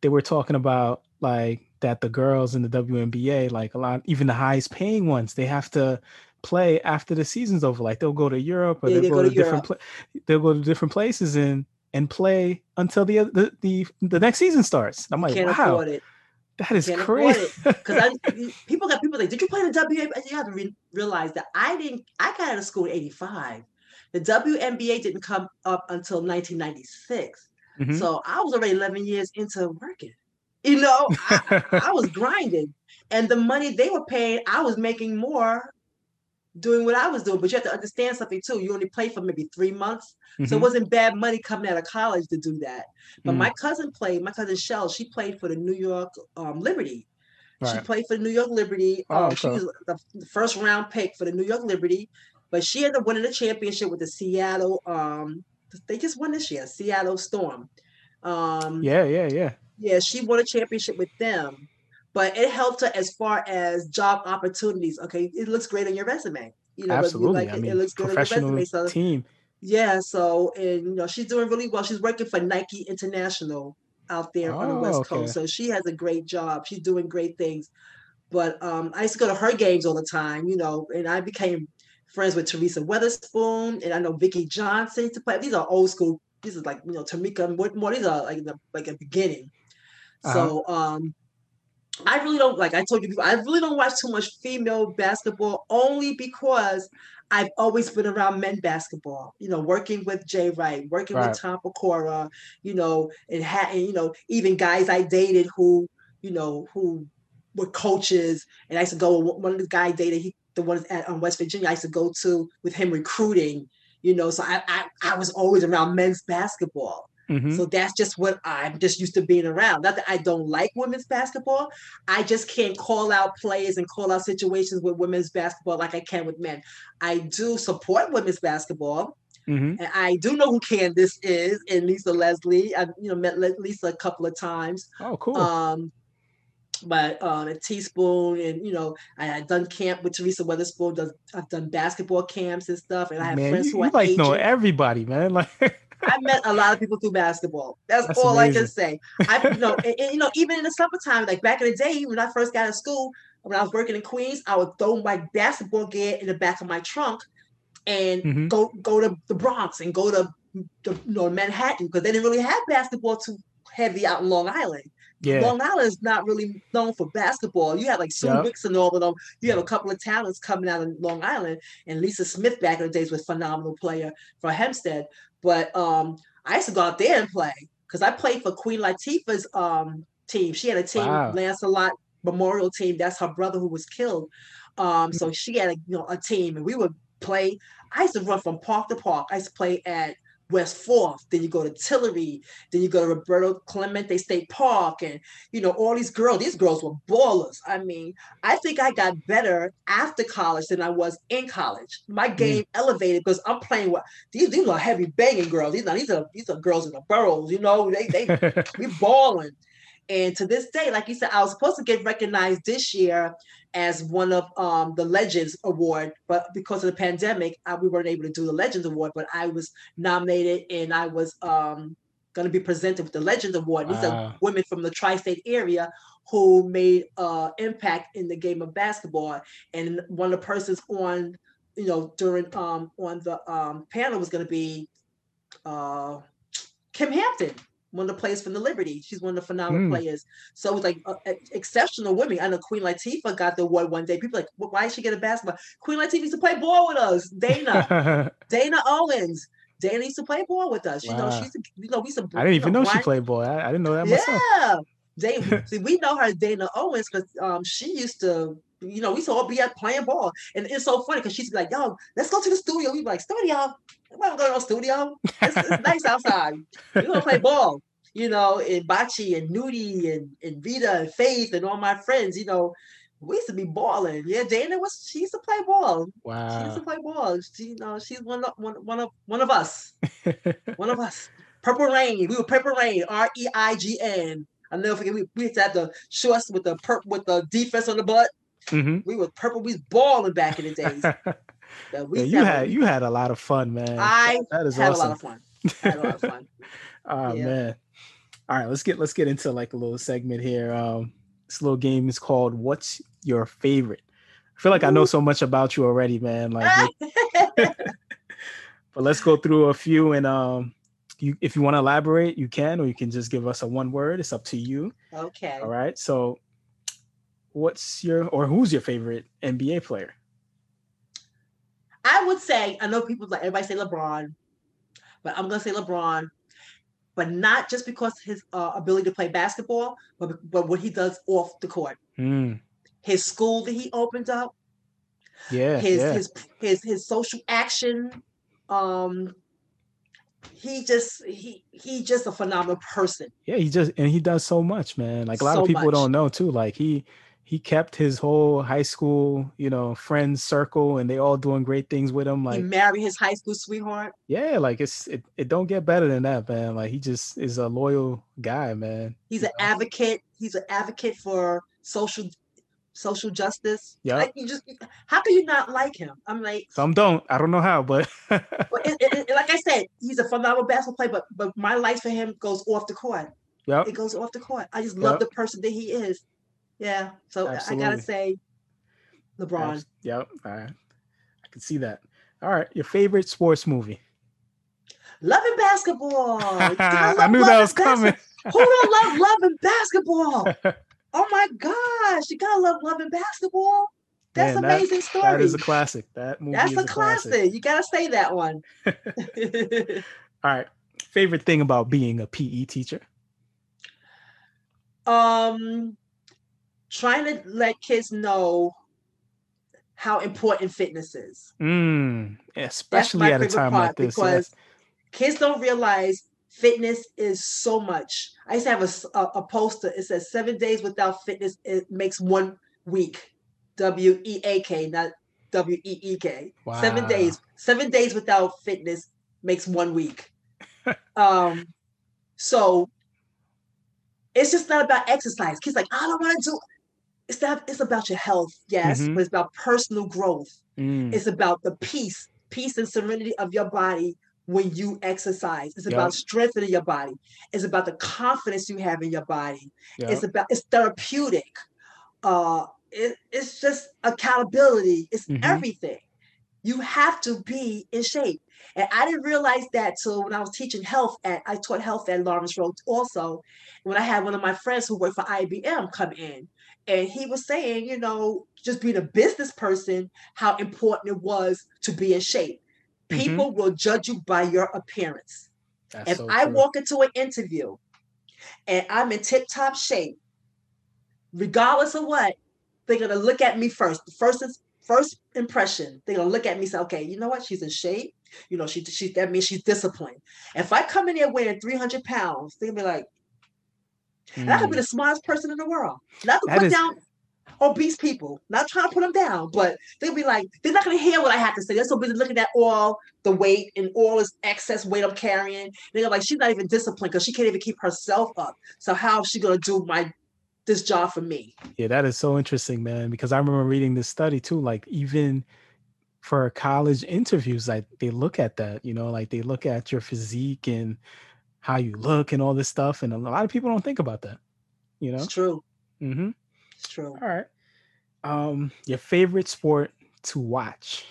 they were talking about like that the girls in the WNBA, like a lot even the highest paying ones, they have to play after the season's over. Like they'll go to Europe or yeah, they'll go, go, to, different pla- they'll go to different places and and play until the the the, the next season starts. I'm like, wow. That is crazy. Because (laughs) people got people like, did you play the WNBA? You have to re- realize that I didn't. I got out of school in '85. The WNBA didn't come up until 1996. Mm-hmm. So I was already 11 years into working. You know, (laughs) I, I was grinding. And the money they were paying, I was making more doing what I was doing. But you have to understand something too. You only play for maybe three months. Mm-hmm. So it mm-hmm. wasn't bad money coming out of college to do that. But mm my cousin played, my cousin Shell, she played for the New York um, Liberty. Right. She played for the New York Liberty. Oh, um, okay. She was the first round pick for the New York Liberty, but she ended up winning the championship with the Seattle. Um, they just won this year, Seattle Storm. Um, yeah, yeah, yeah. Yeah, she won a championship with them, but it helped her as far as job opportunities. Okay, it looks great on your resume. You know, Absolutely. Like, I mean, it looks good professional on your resume. So, team. Yeah, so and you know she's doing really well. She's working for Nike International out there oh, on the West oh, okay. Coast, so she has a great job. She's doing great things. But um, I used to go to her games all the time, you know, and I became friends with Teresa Weatherspoon, and I know Vicki Johnson to play. These are old school. This is like you know Tamika More These are like the like a beginning. Uh-huh. So um, I really don't like. I told you before. I really don't watch too much female basketball only because I've always been around men basketball, you know, working with Jay Wright, working right. with Tom Pecora, you know, and, ha- and, you know, even guys I dated who, you know, who were coaches. And I used to go, one of the guys dated, he, the one at um, West Virginia, I used to go to with him recruiting, you know, so I, I, I was always around men's basketball. Mm-hmm. So that's just what I'm just used to being around. Not that I don't like women's basketball. I just can't call out players and call out situations with women's basketball like I can with men. I do support women's basketball. Mm-hmm. And I do know who Candace is and Lisa Leslie. I've you know met Lisa a couple of times. Oh, cool. Um, but um, a T-Spoon and you know I had done camp with Teresa Weatherspoon. Does I've done basketball camps and stuff, and I have man, friends you, who you like know everybody, man. (laughs) Like I met a lot of people through basketball. That's, That's all amazing. I can say. I you know, and, and, you know, even in the summertime, like back in the day, when I first got to school, when I was working in Queens, I would throw my basketball gear in the back of my trunk and mm-hmm. go go to the Bronx and go to, to you know Manhattan because they didn't really have basketball too heavy out in Long Island. Yeah. Long Island is not really known for basketball. You had like Sue yep. Wicks and all of them. You have a couple of talents coming out of Long Island, and Lisa Smith back in the days was phenomenal player for Hempstead. But um, I used to go out there and play because I played for Queen Latifah's um, team. She had a team, wow. Lancelot Memorial Team. That's her brother who was killed. Um, so she had a you know a team, and we would play. I used to run from park to park. I used to play at West Fourth, then you go to Tillery, then you go to Roberto Clemente State Park, and you know, all these girls, these girls were ballers. I mean, I think I got better after college than I was in college. My mm. game mm. elevated because I'm playing with these, these are heavy banging girls. These are these are these are girls in the boroughs, you know, they they (laughs) we balling. And to this day, like you said, I was supposed to get recognized this year as one of um, the Legends Award, but because of the pandemic, I, we weren't able to do the Legends Award. But I was nominated, and I was um, going to be presented with the Legends Award. These wow. are women from the tri-state area who made uh, impact in the game of basketball. And one of the persons on, you know, during um, on the um, panel was going to be uh, Kym Hampton one of the players from the Liberty. She's one of the phenomenal mm. players. So it was like uh, exceptional women. I know Queen Latifah got the award one day. People like, why did she get a basketball? Queen Latifah used to play ball with us. Dana, (laughs) Dana Owens. Dana used to play ball with us. Wow. You know, she's you know we used to. I didn't even know, know she played ball. I, I, didn't know that myself. Yeah, they (laughs) see we know her Dana Owens because um she used to you know, we used to all be at playing ball. And it's so funny because she's like, yo, let's go to the studio. We be like, studio? We don't go to no studio. It's, it's nice outside. We want to play ball. You know, and Bachi and Nudie and, and Vita and Faith and all my friends, you know, we used to be balling. Yeah, Dana was she used to play ball. Wow. She used to play ball. She, you know, she's one of one, one of one of us. (laughs) one of us. Purple Rain. We were Purple Rain, R-E-I-G-N. I never forget we, we used to have the shorts with the perp with the defense on the butt. Mm-hmm. We were purple. We was balling back in the days. (laughs) yeah, you had you had a lot of fun, man. I that is had awesome. a lot of fun. had a lot of fun. (laughs) oh yeah. man. All right, let's get let's get into like a little segment here. Um, this little game is called "What's Your Favorite." I feel like Ooh. I know so much about you already, man. Like, (laughs) but let's go through a few and um, you if you want to elaborate, you can, or you can just give us a one word. It's up to you. Okay. All right. So what's your or who's your favorite NBA player? I would say I know people like everybody say LeBron, but I'm gonna say LeBron, but not just because his uh, ability to play basketball, but but what he does off the court. Mm. His school that he opened up. Yeah. His yeah. his his his social action. Um, he just he he just a phenomenal person. Yeah, he just and he does so much, man. Like a lot so of people much. don't know too. Like he he kept his whole high school, you know, friends circle, and they all doing great things with him. Like he married his high school sweetheart. Yeah, like it's it, it don't get better than that, man. Like he just is a loyal guy, man. He's an know? advocate. He's an advocate for social social justice. Yeah, like you just how can you not like him? I'm like some don't. I don't know how, but, but (laughs) it, it, like I said, he's a phenomenal basketball player. But but my life for him goes off the court. Yeah, it goes off the court. I just love yep. the person that he is. Yeah, so Absolutely. I gotta say, LeBron. Yep, I, I can see that. All right, your favorite sports movie? (laughs) Love and basketball. I knew that was coming. Who don't (laughs) love love and basketball? (laughs) Oh my gosh, you gotta love love and basketball. That's Man, amazing that, story. That is a classic. That movie That's a, a classic. classic. You gotta say that one. All right. Favorite thing about being a PE teacher? Um trying to let kids know how important fitness is. Mm, especially at a time like this. Because yes. kids don't realize fitness is so much. I used to have a, a, a, poster. It says seven days without fitness it makes one week. W E A K, not W E E K. Wow. Seven days. Seven days without fitness makes one week. (laughs) um, so it's just not about exercise. Kids like, I don't want to do. It's not. It's about your health, yes, mm-hmm. but it's about personal growth. Mm. It's about the peace, peace and serenity of your body when you exercise. It's about strengthening your body. It's about the confidence you have in your body. It's about it's therapeutic. Uh, it, it's just accountability. It's mm-hmm. everything. You have to be in shape. And I didn't realize that till when I was teaching health at I taught health at Lawrence Road also. When I had one of my friends who worked for IBM come in, and he was saying, you know, just being a business person, how important it was to be in shape. Mm-hmm. People mm-hmm. will judge you by your appearance. That's if so I walk into an interview and I'm in tip top shape, regardless of what, they're gonna look at me first. The first is first impression, they're gonna look at me and say, okay, you know what? She's in shape. You know, she she that means she's disciplined. If I come in here weighing 300 pounds, they're gonna be like, mm. and I could be the smartest person in the world. Not to that put is, down obese people. Not trying to put them down, but they'll be like, they're not going to hear what I have to say. They're so busy looking at all the weight and all this excess weight I'm carrying. They're like, she's not even disciplined because she can't even keep herself up. So how is she going to do my this job for me? Yeah, that is so interesting, man. Because I remember reading this study too. Like even for college interviews, like they look at that. You know, like they look at your physique and how you look and all this stuff. And a lot of people don't think about that. You know, it's true. Mm-hmm. It's true. All right. Um, your favorite sport to watch?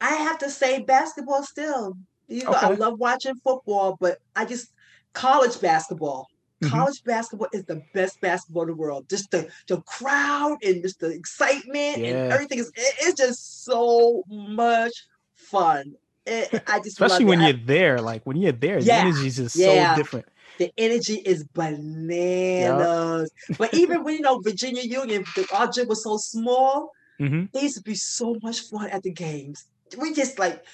I have to say basketball still. You know, okay. I love watching football, but I just college basketball. Mm-hmm. College basketball is the best basketball in the world. Just the the crowd and just the excitement yeah. and everything is it, it's just so much fun. It, I just especially when you're there, like when you're there, yeah. the energy is just yeah. so different the energy is bananas. Yep. but even when you know Virginia Union, the, our gym was so small, mm-hmm. it used to be so much fun at the games. We just like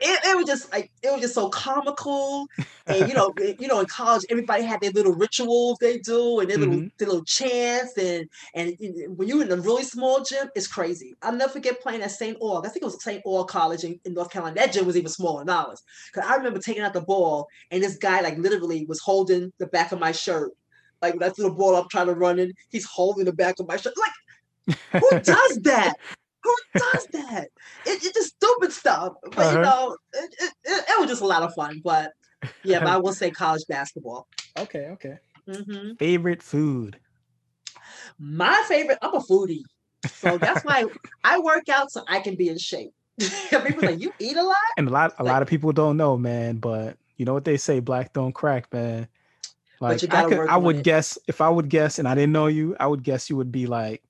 it, it, was just like it was just so comical. And you know (laughs) you know in college everybody had their little rituals they do and their mm-hmm. little their little chants and and when you're in a really small gym it's crazy. I'll never forget playing at st aug. I think it was st aug college in, in north carolina. That gym was even smaller than ours. Because i remember taking out the ball and this guy like literally was holding the back of my shirt. Like that's the ball i'm trying to run in. He's holding the back of my shirt. Like who (laughs) does that who does that? It, it's just stupid stuff. But uh-huh. you know, it, it, it, was just a lot of fun. But yeah, but I will say college basketball. (laughs) Okay, okay. Mm-hmm. Favorite food? My favorite, I'm a foodie. So that's why (laughs) I work out so I can be in shape. (laughs) people like, you eat a lot? And a lot a like, lot of people don't know, man, but you know what they say, black don't crack, man. Like I could I would guess if I would guess and I didn't know you, I would guess you would be like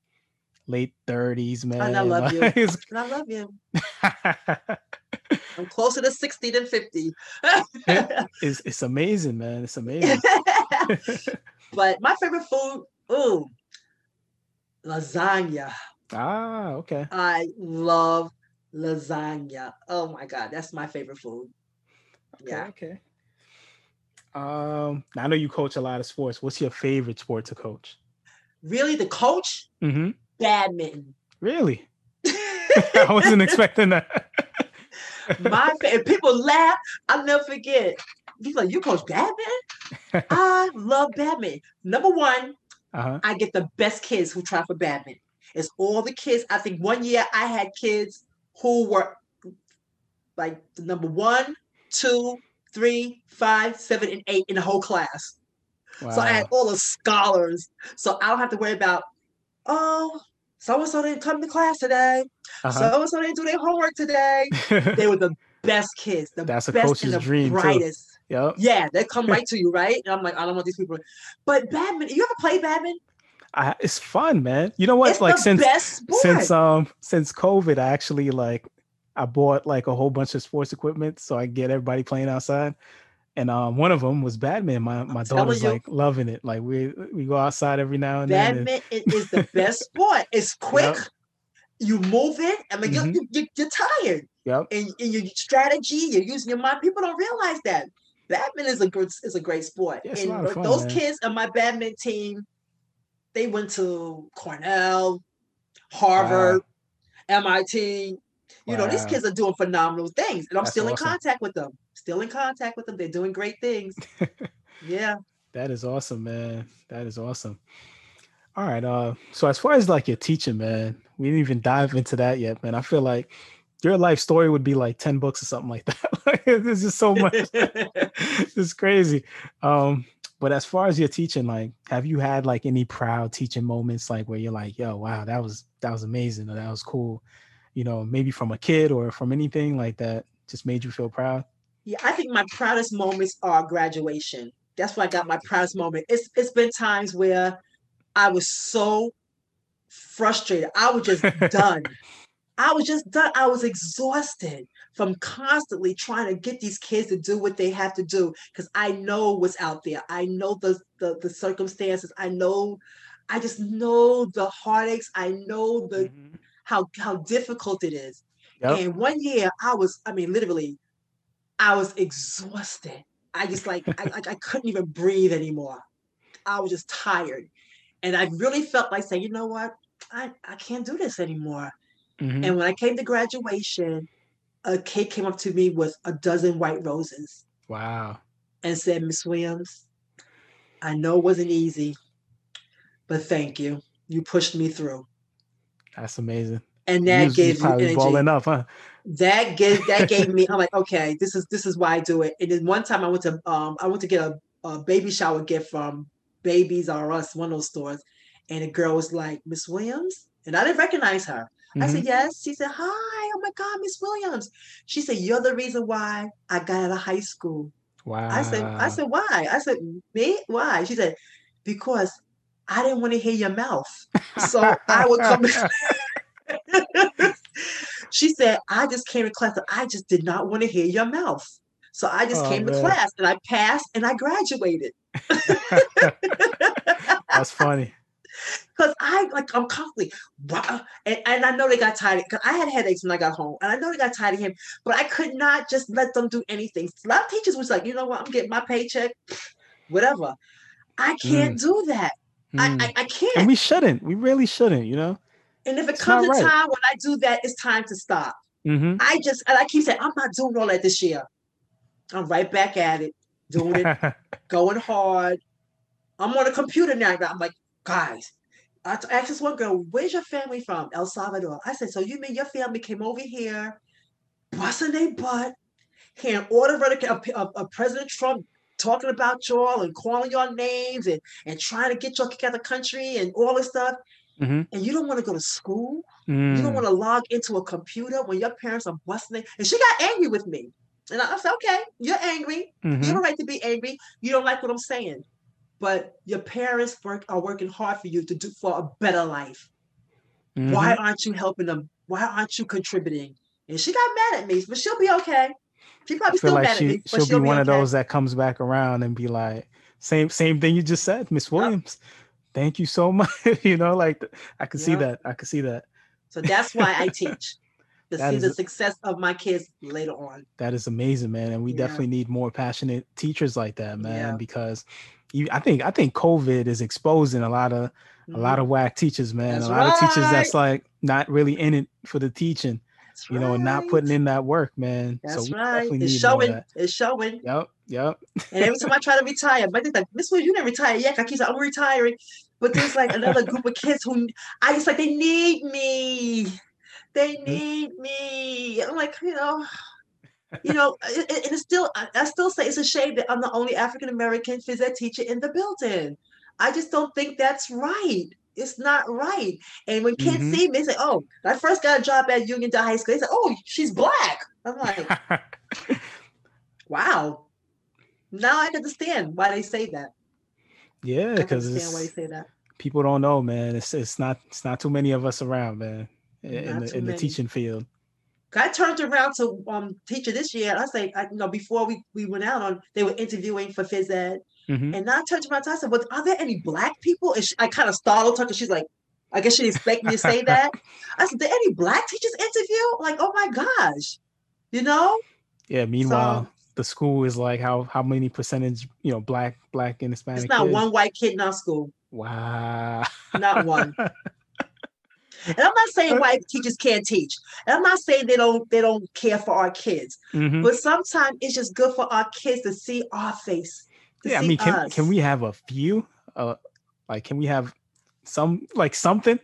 late 30s, man. And I love you. (laughs) and I love you. (laughs) I'm closer to 60 than 50. it's, (laughs) it's amazing, man. It's amazing. but my favorite food, ooh, lasagna. Ah, okay. I love lasagna. Oh my God, that's my favorite food. Okay, yeah. Okay. Um, I know you coach a lot of sports. What's your favorite sport to coach? Really, the coach? Mm-hmm. Badminton. Really? (laughs) (laughs) I wasn't expecting that. My and people laugh. I'll never forget. He's like, "You coach badminton? (laughs) I love badminton. Number one, uh-huh. I get the best kids who try for badminton. It's all the kids. I think one year I had kids who were like the number one, two, three, five, seven, and eight in the whole class. Wow. So I had all the scholars. So I don't have to worry about, oh, so and so didn't come to class today. So and so didn't do their homework today. (laughs) they were the best kids, the That's best a coach's and the dream brightest. Too. Yep. Yeah, they come right (laughs) to you, right? And I'm like, I don't want these people. But badminton, you ever play badminton? I, it's fun, man. You know what? It's like since since um since COVID, I actually like I bought like a whole bunch of sports equipment so I get everybody playing outside. And um, one of them was badminton. My my daughter's you, like loving it. Like we we go outside every now and badminton then. Badminton is the best (laughs) sport. It's quick. Yep. You move it. I mean, mm-hmm. you're, you're, you're, tired. Yep. And, and your strategy, you're using your mind. People don't realize that badminton is a good is a great sport. Yeah, and fun, those man. kids on my badminton team, they went to Cornell, Harvard, wow. MIT. You wow. know, these kids are doing phenomenal things, and I'm That's still awesome. in contact with them. Still in contact with them. They're doing great things. (laughs) yeah. That is awesome, man. That is awesome. All right. Uh, so as far as like your teaching, man, we didn't even dive into that yet, man. I feel like your life story would be like 10 books or something like that. (laughs) like, there's just so much. (laughs) it's crazy. Um, but as far as your teaching, like, have you had like any proud teaching moments, like where you're like, yo, wow, that was that was amazing, or that was cool, you know, maybe from a kid or from anything like that, just made you feel proud? Yeah, I think my proudest moments are graduation. That's where I got my proudest moment. It's it's been times where I was so frustrated. I was just (laughs) done. I was just done. I was exhausted from constantly trying to get these kids to do what they have to do because I know what's out there. I know the, the, the circumstances. I know, I just know the heartaches. I know the mm-hmm. how how difficult it is. Yep. And one year I was, I mean, literally, I was exhausted. I just like I like I couldn't even breathe anymore. I was just tired. And I really felt like saying, you know what? I, I can't do this anymore. Mm-hmm. And when I came to graduation, a kid came up to me with a dozen white roses. Wow. And said, Miss Williams, I know it wasn't easy, but thank you. You pushed me through. That's amazing. And that you, gave me energy. balling up, huh? That gave that (laughs) gave me. I'm like, okay, this is this is why I do it. And then one time I went to um I went to get a, a baby shower gift from Babies R Us, one of those stores, and a girl was like, Miss Williams, and I didn't recognize her. Mm-hmm. I said, mm-hmm. yes. She said, hi. Oh my God, Miss Williams. She said, you're the reason why I got out of high school. Wow. I said, I said, why? I said, me? Why? She said, because I didn't want to hear your mouth. So I would come. (laughs) (laughs) she said, I just came to class and I just did not want to hear your mouth. So I just oh, came man. to class and I passed and I graduated. (laughs) That's funny. Because I like I'm constantly and, and I know they got tired because I had headaches when I got home, and I know they got tired of him, but I could not just let them do anything. A lot of teachers was like, you know what, I'm getting my paycheck, whatever. I can't mm. do that. Mm. I, I, I can't. And we shouldn't. We really shouldn't. You know. And if it it's comes a right. time when I do that, it's time to stop. Mm-hmm. I just and I keep saying I'm not doing all that this year. I'm right back at it, doing it, (laughs) going hard. I'm on a computer now. I'm like, guys, I asked this one girl, where's your family from? El Salvador. I said, so you mean your family came over here, busting their butt, hearing all the of, of, of President Trump talking about y'all and calling your names and, and trying to get y'all kicked out of the country and all this stuff. Mm-hmm. And you don't want to go to school. Mm. You don't mm. want to log into a computer when your parents are busting it. And she got angry with me. And I said, okay, you're angry. Mm-hmm. You have a right to be angry. You don't like what I'm saying but your parents work are working hard for you to do for a better life. Mm-hmm. Why aren't you helping them? Why aren't you contributing? And she got mad at me, but she'll be okay. She probably still like mad she, at me. She'll, she'll, be, be one okay. of those that comes back around and be like, same same thing you just said, Miss Williams. Yep. Thank you so (laughs) much. you know, like I can yep. see that. I can see that. So that's why I (laughs) teach to see the success of my kids later on. That is amazing, man. And we yeah. definitely need more passionate teachers like that, man, yeah. because you, I think I think COVID is exposing a lot of mm-hmm. a lot of whack teachers, man. That's a lot right. of teachers that's like not really in it for the teaching. That's you know, and not putting in that work, man. That's so right. It's showing. It's showing. Yep. Yep. and every time I try to retire, but think like, Miss Williams, you never retire yet. I keep saying I'm retiring. But there's like another group of kids who I just like they need me. They mm-hmm. need me. I'm like, you know, you know, and it's still I still say it's a shame that I'm the only African American phys ed teacher in the building. I just don't think that's right. It's not right. And when kids mm-hmm. see me, they say, "Oh, I first got a job at Uniondale High School." They say, "Oh, she's black." I'm like, (laughs) "Wow." Now I understand why they say that. Yeah, because why they say that. People don't know, man. It's it's not it's not too many of us around, man, in, the, in the teaching field. I turned around to um teacher this year. I say, I, you know, before we, we went out on, they were interviewing for phys ed. Mm-hmm. And I turned around to I said, well, are there any black people? And she, I kind of startled her because she's like, I guess she didn't expect me to say (laughs) that. I said, there any black teachers interview? Like, oh my gosh, you know? Yeah. Meanwhile, so, the school is like how how many percentage you know black black and Hispanic? It's not one white kid in our school. Wow. Not one. (laughs) And I'm not saying white teachers can't teach. And I'm not saying they don't they don't care for our kids. Mm-hmm. But sometimes it's just good for our kids to see our face. Yeah, I mean, can us. can we have a few? Uh, like, can we have some like something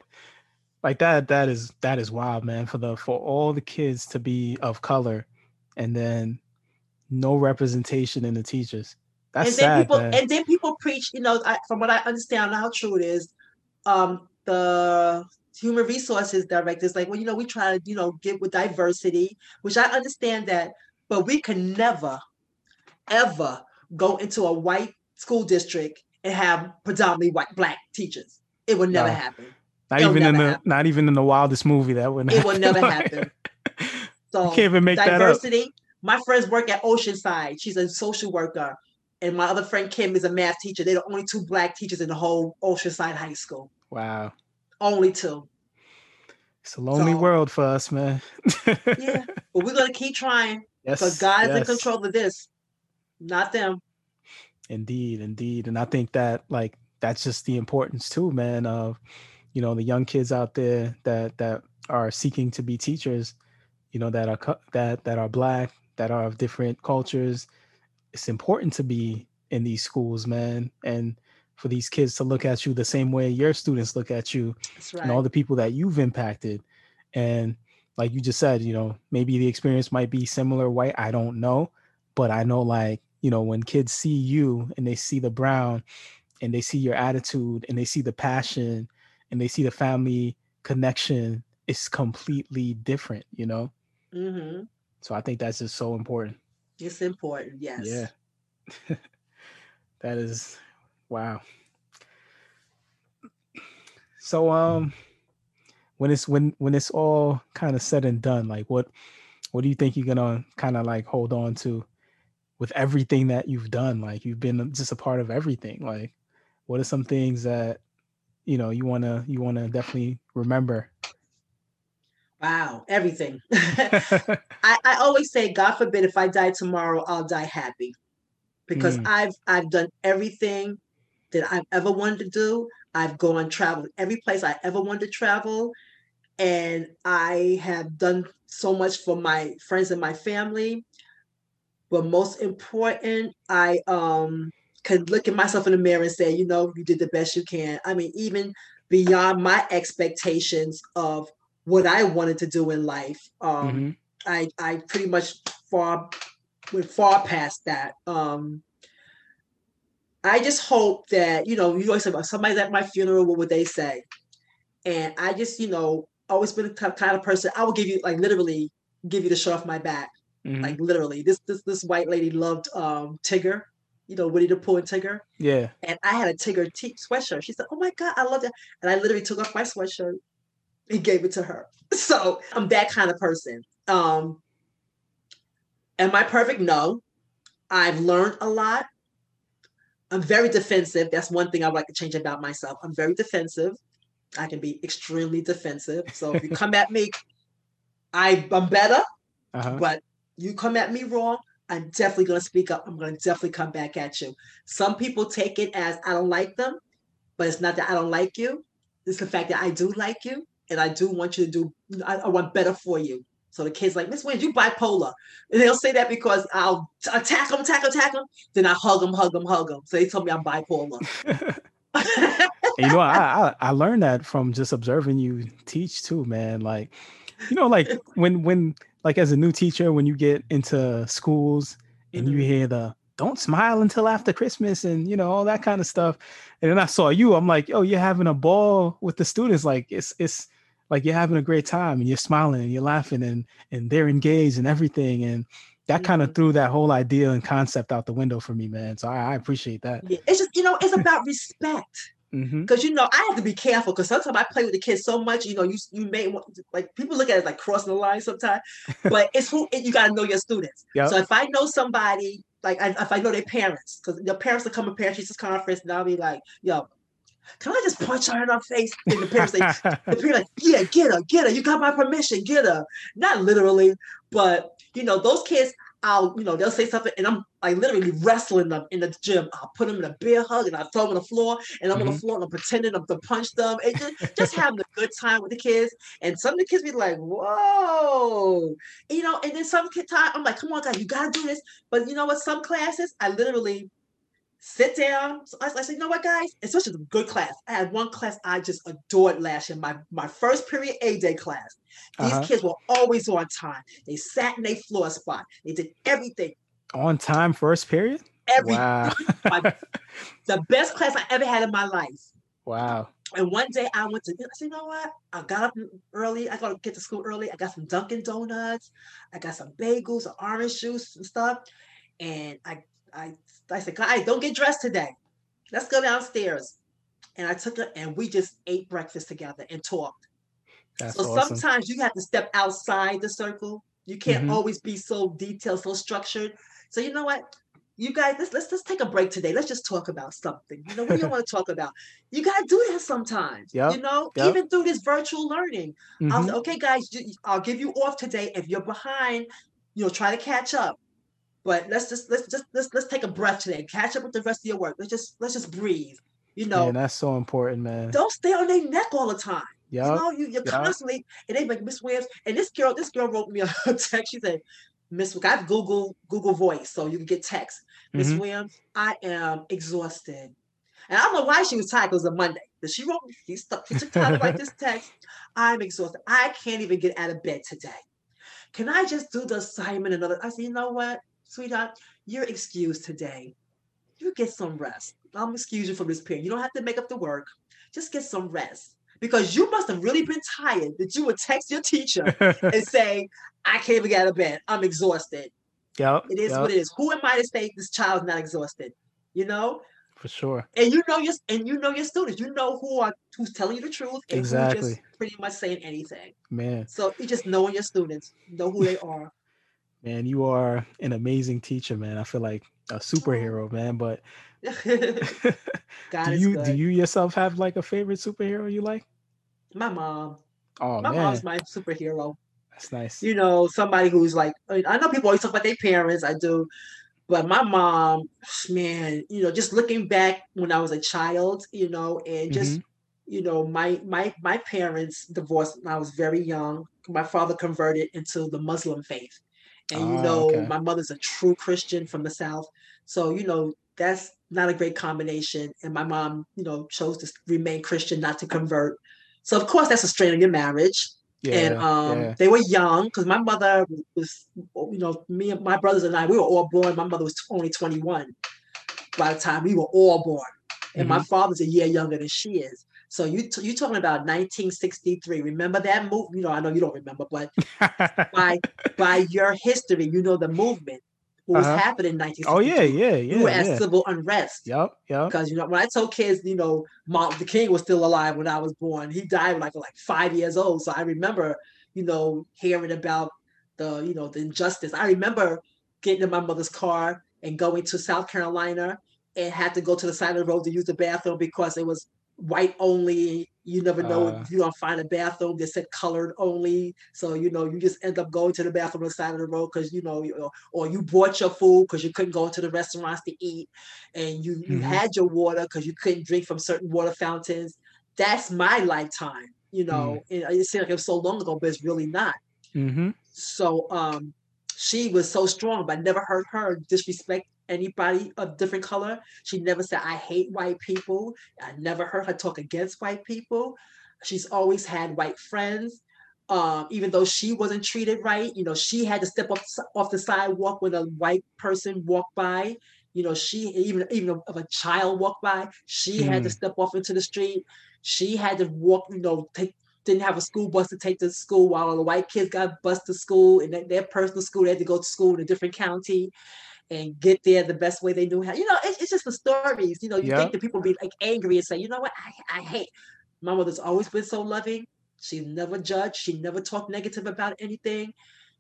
like that? That is that is wild, man. For the for all the kids to be of color, and then no representation in the teachers. That's and then sad, people man. and then people preach. You know, I, from what I understand, how true it is. Um, the human resources directors like well you know we try to you know get with diversity which i understand that but we can never ever go into a white school district and have predominantly white black teachers it would never no. happen not It'll even in the happen. not even in the wildest movie that would it will never happen so (laughs) you can't even make diversity that up. My friends work at oceanside she's a social worker and my other friend kim is a math teacher they're the only two black teachers in the whole oceanside high school wow only two. It's a lonely so, world for us, man. (laughs) yeah, but we're gonna keep trying. Yes, because God yes. is in control of this, not them. Indeed, indeed, and I think that like that's just the importance too, man. Of you know the young kids out there that that are seeking to be teachers, you know that are that that are black, that are of different cultures. It's important to be in these schools, man, and for these kids to look at you the same way your students look at you right. and all the people that you've impacted and like you just said you know maybe the experience might be similar white i don't know but i know like you know when kids see you and they see the brown and they see your attitude and they see the passion and they see the family connection it's completely different you know mm-hmm. So i think that's just so important it's important yes yeah (laughs) that is Wow. So um when it's when when it's all kind of said and done, like what what do you think you're gonna kind of like hold on to with everything that you've done? Like you've been just a part of everything. Like what are some things that you know you wanna you wanna definitely remember? Wow, everything. (laughs) (laughs) I, I always say, God forbid if I die tomorrow, I'll die happy. Because mm. I've I've done everything that I've ever wanted to do. I've gone traveled every place I ever wanted to travel. And I have done so much for my friends and my family. But most important, I um can look at myself in the mirror and say, you know, you did the best you can. I mean, even beyond my expectations of what I wanted to do in life. Um, mm-hmm. I I pretty much far went far past that. Um, I just hope that, you know, you always say about somebody's at my funeral, what would they say? And I just, you know, always been the kind of person I will give you like literally give you the shirt off my back. Mm-hmm. Like literally. This this this white lady loved um Tigger, you know, Winnie the Pooh and Tigger. Yeah. And I had a Tigger t- sweatshirt. She said, Oh my God, I love that. And I literally took off my sweatshirt and gave it to her. (laughs) So I'm that kind of person. Um am I perfect? No. I've learned a lot. I'm very defensive. That's one thing I would like to change about myself. I'm very defensive. I can be extremely defensive. So if you (laughs) come at me, I, I'm better. Uh-huh. But you come at me wrong, I'm definitely going to speak up. I'm going to definitely come back at you. Some people take it as I don't like them, but it's not that I don't like you. It's the fact that I do like you and I do want you to do, I, I want better for you. So the kid's like, Miss Williams, you bipolar. And they'll say that because I'll attack them, attack them, attack them. Then I hug them, hug them, hug them. So they told me I'm bipolar. (laughs) (laughs) you know, I, I, I learned that from just observing you teach too, man. Like, you know, like (laughs) when when like as a new teacher, when you get into schools and mm-hmm. you hear the don't smile until after Christmas and you know all that kind of stuff. And then I saw you, I'm like, oh, you're having a ball with the students. Like it's it's like you're having a great time and you're smiling and you're laughing and and they're engaged and everything and that kind of threw that whole idea and concept out the window for me man so i, I appreciate that yeah, it's just you know it's about respect because mm-hmm. you know I have to be careful because sometimes I play with the kids so much. You know, you you may want like people look at it like crossing the line sometimes, (laughs) but it's who you got to know your students. Yep. So if I know somebody like I, if I know their parents because their parents will come to parent teachers conference and I'll be like, yo, can I just punch her in her face? And the parents say, the parents like, yeah, get her, get her. You got my permission, get her. Not literally, but you know, those kids, I'll, you know, they'll say something and I'm like literally wrestling them in the gym. I'll put them in a bear hug and I throw them on the floor and I'm mm-hmm. on the mm-hmm. floor and I'm pretending I'm to punch them and just, just having a good time with the kids. And some of the kids be like, whoa, you know, and then some kid time, I'm like, come on, guys, you gotta do this. But you know what? Some classes, I literally sit down. So I, I said, you know what, guys? It's such a good class. I had one class I just adored last year, my, my first period A day class. These uh-huh. kids were always on time. They sat in their floor spot. They did everything. On time, first period? Every wow. (laughs) my, the best class I ever had in my life. Wow. And one day I went to, I said, you know what? I got up early. I got to get to school early. I got some Dunkin' Donuts. I got some bagels, some orange juice and stuff. And I I I said, guys, don't get dressed today. Let's go downstairs. And I took her and we just ate breakfast together and talked. That's so awesome. sometimes you have to step outside the circle. You can't mm-hmm. always be so detailed, so structured. So you know what? You guys, let's let's let's take a break today. Let's just talk about something. You know, what do you (laughs) want to talk about? You gotta do that sometimes. Yep. You know, yep. even through this virtual learning. Mm-hmm. I'll say, okay, guys, I'll give you off today. If you're behind, you'll try to catch up. But let's just let's just let's let's take a breath today. Catch up with the rest of your work. Let's just let's just breathe. You know, yeah, that's so important, man. Don't stay on their neck all the time. Yeah, you know, you, you're yep. constantly and they make Miss Williams. And this girl, this girl wrote me a (laughs) text. She said, Miss, I have Google Google Voice, so you can get text. Miss mm-hmm. Williams, I am exhausted. And I don't know why she was tired. It was a Monday. But she wrote me, she, stuck, she took time to write this text. I'm exhausted. I can't even get out of bed today. Can I just do the assignment another? I said, you know what? Sweetheart, you're excused today. You get some rest. I'm excuse you from this period. You don't have to make up the work. Just get some rest because you must have really been tired that you would text your teacher (laughs) and say, I can't even get out of bed. I'm exhausted. Yeah. It is yep. what it is. Who am I to say this child's not exhausted? You know? For sure. And you know your and you know your students. You know who are who's telling you the truth and exactly. who's just pretty much saying anything. Man. So you just knowing your students, know who they are. Man, you are an amazing teacher, man. I feel like a superhero, man. But (laughs) (laughs) do you do you yourself have like a favorite superhero you like? My mom. Oh my man. mom's my superhero. That's nice. You know, somebody who's like I know people always talk about their parents. I do, but my mom, man, you know, just looking back when I was a child, you know, and just mm-hmm you know my my my parents divorced when i was very young my father converted into the muslim faith and you ah, know okay. my mother's a true christian from the south so you know that's not a great combination and my mom you know chose to remain christian not to convert so of course that's a strain on your marriage yeah, and um, yeah. they were young because my mother was you know me and my brothers and i we were all born my mother was only 21 by the time we were all born and mm-hmm. my father's a year younger than she is so you t- you talking about 1963? Remember that move? You know, I know you don't remember, but (laughs) by by your history, you know the movement what was uh-huh. happening in 1963. Oh yeah, yeah, yeah. Were yeah. civil unrest. Yep, yep. Because you know when I told kids, you know, Martin Luther King was still alive when I was born. He died like like five years old. So I remember, you know, hearing about the you know the injustice. I remember getting in my mother's car and going to South Carolina and had to go to the side of the road to use the bathroom because it was white only You never know uh, you're gonna find a bathroom that said colored only. So you know you just end up going to the bathroom on the side of the road because you know, you or you bought your food because you couldn't go into the restaurants to eat, and you you mm-hmm. had your water because you couldn't drink from certain water fountains. That's my lifetime. You know, mm. it, it seems like it was so long ago, but it's really not. Mm-hmm. So um, she was so strong, but I never heard her disrespect anybody of different color. She never said, I hate white people. I never heard her talk against white people. She's always had white friends. Um, even though she wasn't treated right, you know, she had to step up off the sidewalk when a white person walked by. You know, she even even if a child walked by, she mm. had to hmm. step off into the street. She had to walk, you know, take didn't have a school bus to take to school while all the white kids got bused to school and their personal school they had to go to school in a different county and get there the best way they knew how. You know, it's, it's just the stories. You know, you think that people be like angry and say, you know what, I, I hate. My mother's always been so loving. She never judged. She never talked negative about anything,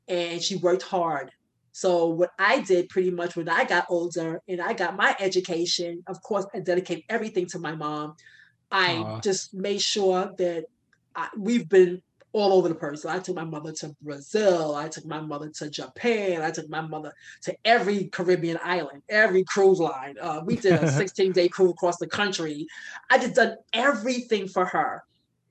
and she worked hard. So what I did pretty much when I got older and I got my education, of course, I dedicated everything to my mom. I Aww. just made sure that I, we've been all over the place. So I took my mother to Brazil. I took my mother to Japan. I took my mother to every Caribbean island, every cruise line. Uh, we did a (laughs) 16 day cruise across the country. I just done everything for her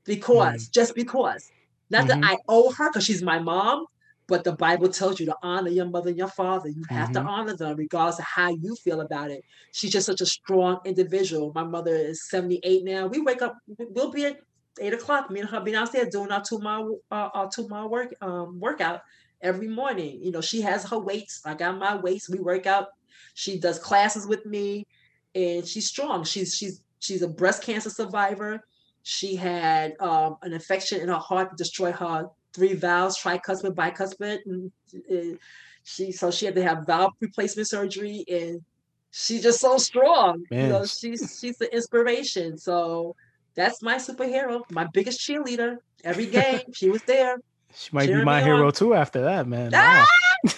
because, mm. just because. Not mm-hmm. that I owe her because she's my mom, but the Bible tells you to honor your mother and your father. You have mm-hmm. to honor them regardless of how you feel about it. She's just such a strong individual. My mother is 78 now. We wake up, we'll be at eight o'clock. Me and her be downstairs doing our two mile uh, our two mile work um workout every morning. You know, she has her weights. I got my weights. We work out. She does classes with me, and she's strong. She's she's she's a breast cancer survivor. She had um, an infection in her heart that destroyed her three valves, tricuspid, bicuspid. And, uh, she so she had to have valve replacement surgery, and she's just so strong. Man. You know, she's she's the inspiration. So that's my superhero, my biggest cheerleader. Every game, she was there. She might be my hero on. too after that, man. Ah!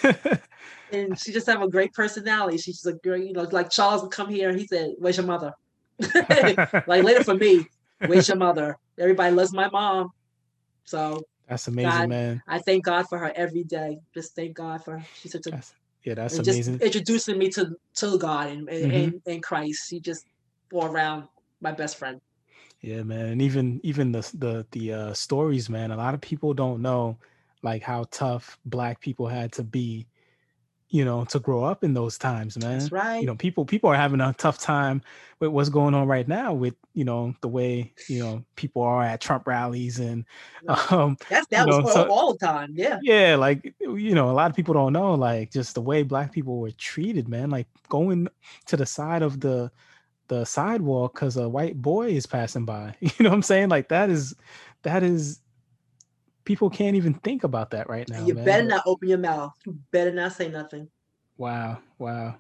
(laughs) (laughs) and she just have a great personality. She's a great, you know, like Charles would come here. He said, "Where's your mother?" (laughs) like later for me, "Where's your mother?" Everybody loves my mom, so that's amazing, God, man. I thank God for her every day. Just thank God for her. She's such a that's, yeah, that's amazing. Just introducing me to to God and and, mm-hmm. and, and Christ. She just all around my best friend. Yeah, man. And even even the the the uh, stories, man. A lot of people don't know like how tough Black people had to be, you know, to grow up in those times, man. That's right. You know, people people are having a tough time with what's going on right now with you know the way you know people are at Trump rallies and (laughs) um that's that was know, all, so, all the time. Yeah. Yeah, like you know, a lot of people don't know like just the way Black people were treated, man. Like going to the side of the the sidewalk because a white boy is passing by. (laughs) You know what I'm saying? Like that is that is people can't even think about that right now. You man. better not open your mouth. You better not say nothing. Wow, wow.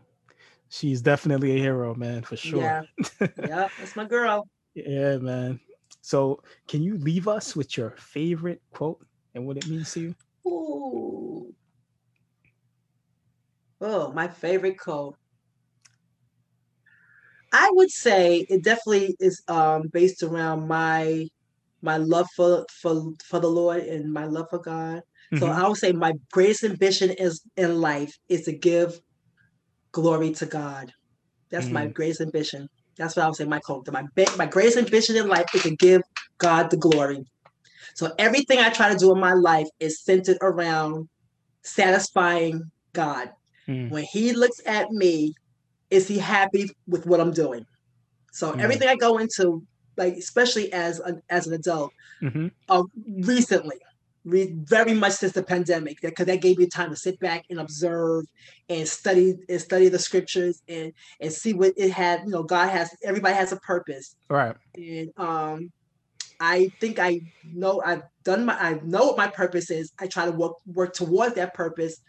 She's definitely a hero, man, for sure. Yeah, yeah, that's my girl. (laughs) yeah, man. So, can you leave us with your favorite quote and what it means to you? Ooh. Oh, my favorite quote. I would say it definitely is um, based around my my love for for for the Lord and my love for God. Mm-hmm. So I would say my greatest ambition is in life is to give glory to God. That's mm-hmm. my greatest ambition. That's what I would say. My quote. My my greatest ambition in life is to give God the glory. So everything I try to do in my life is centered around satisfying God. Mm. When He looks at me, is he happy with what I'm doing? So mm-hmm. everything I go into, like especially as an as an adult, mm-hmm. uh, recently, re- very much since the pandemic, because that, that gave me time to sit back and observe and study and study the scriptures and and see what it had. You know, God has everybody has a purpose, right? And um, I think I know I've done my I know what my purpose is. I try to work work towards that purpose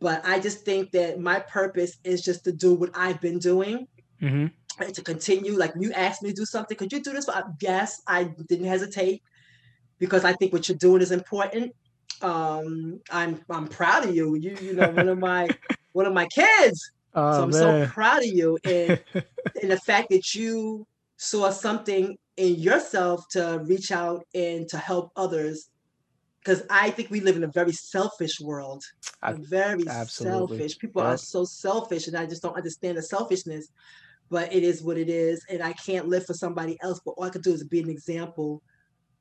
but I just think that my purpose is just to do what I've been doing mm-hmm. and to continue. Like you asked me to do something, could you do this? Yes, I didn't hesitate because I think what you're doing is important. Um, I'm I'm proud of you. You you know one of my (laughs) one of my kids. Oh, so I'm man. so proud of you and (laughs) and the fact that you saw something in yourself to reach out and to help others because I think we live in a very selfish world. I, very absolutely. selfish. People are so selfish, and I just don't understand the selfishness. But it is what it is, and I can't live for somebody else. But all I can do is be an example.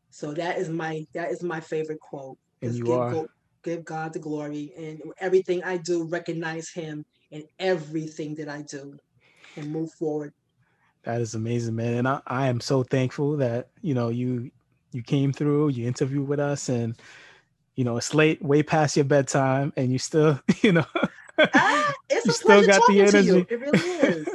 So that is my that is my favorite quote. And you give, are. give God the glory, and everything I do, recognize Him in everything that I do, and move forward. That is amazing, man. And I, I am so thankful that you know you you came through, you interviewed with us, and you know it's late, way past your bedtime, and you still, (laughs) you know, ah, it's a still got the energy. It really is.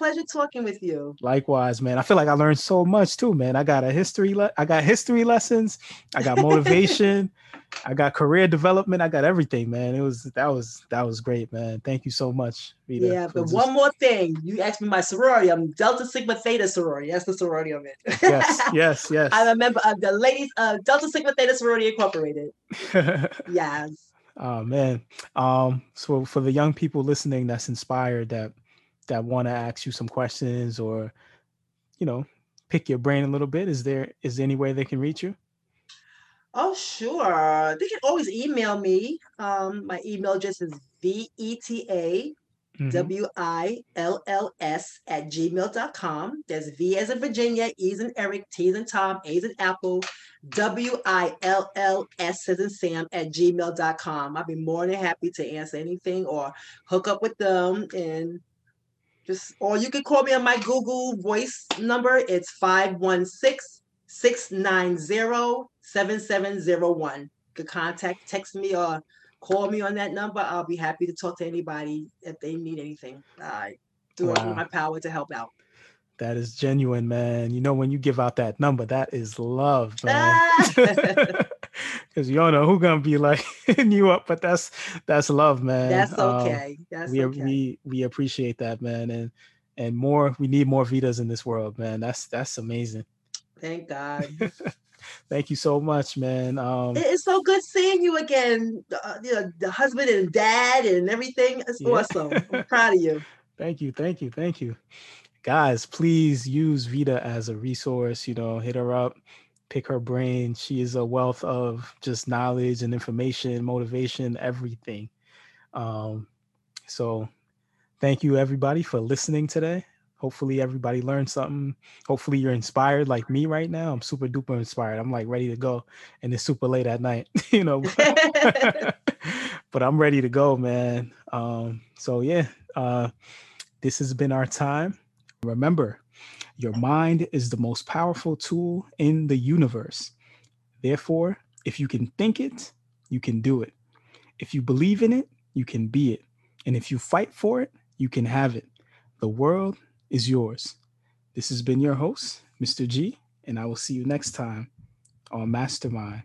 Pleasure talking with you. Likewise, man. I feel like I learned so much too, man. I got a history. Le- I got history lessons. I got motivation. (laughs) I got career development. I got everything, man. It was that was that was great, man. Thank you so much. Veta, yeah, but just... one more thing. You asked me my sorority. I'm Delta Sigma Theta sorority. That's the sorority I'm in. yes, (laughs) yes, yes. I'm a member of the ladies of Delta Sigma Theta sorority incorporated. (laughs) yes. Oh man. Um, so for the young people listening that's inspired that that want to ask you some questions or you know pick your brain a little bit, is there is there any way they can reach you? Oh, sure. They can always email me. Um, my email address is V-E-T-A mm-hmm. W-I-L-L-S at gmail.com. There's V as in Virginia, E as in Eric, T as in Tom, A as in Apple, W-I-L-L-S as in Sam at gmail.com. I'll be more than happy to answer anything or hook up with them and just, or you can call me on my Google voice number. It's 516 690 7701. You could contact, text me, or call me on that number. I'll be happy to talk to anybody if they need anything. I do wow. my power to help out. That is genuine, man. You know, when you give out that number, that is love, man. Ah! (laughs) (laughs) Because you don't know who gonna be like (laughs) hitting you up, but that's that's love, man. That's um, okay. Um, that's we okay. we we appreciate that, man, and and more. We need more Vetas in this world, man. That's that's amazing. Thank God. (laughs) Thank you so much, man. Um, it's so good seeing you again. Uh, you know, the husband and dad and everything. It's yeah. awesome. I'm proud of you. Thank you, thank you, thank you, guys. Please use Veta as a resource. You know, hit her up, pick her brain. She is a wealth of just knowledge and information, motivation, everything. Um, so, thank you everybody for listening today. Hopefully everybody learned something. Hopefully you're inspired like me right now. I'm super duper inspired. I'm like ready to go and it's super late at night, (laughs) you know. (laughs) (laughs) but I'm ready to go, man. Um, so yeah, uh, this has been our time. Remember, your mind is the most powerful tool in the universe. Therefore, if you can think it, you can do it. If you believe in it, you can be it. And if you fight for it, you can have it. The world is yours. This has been your host, Mr. G, and I will see you next time on Mastermind.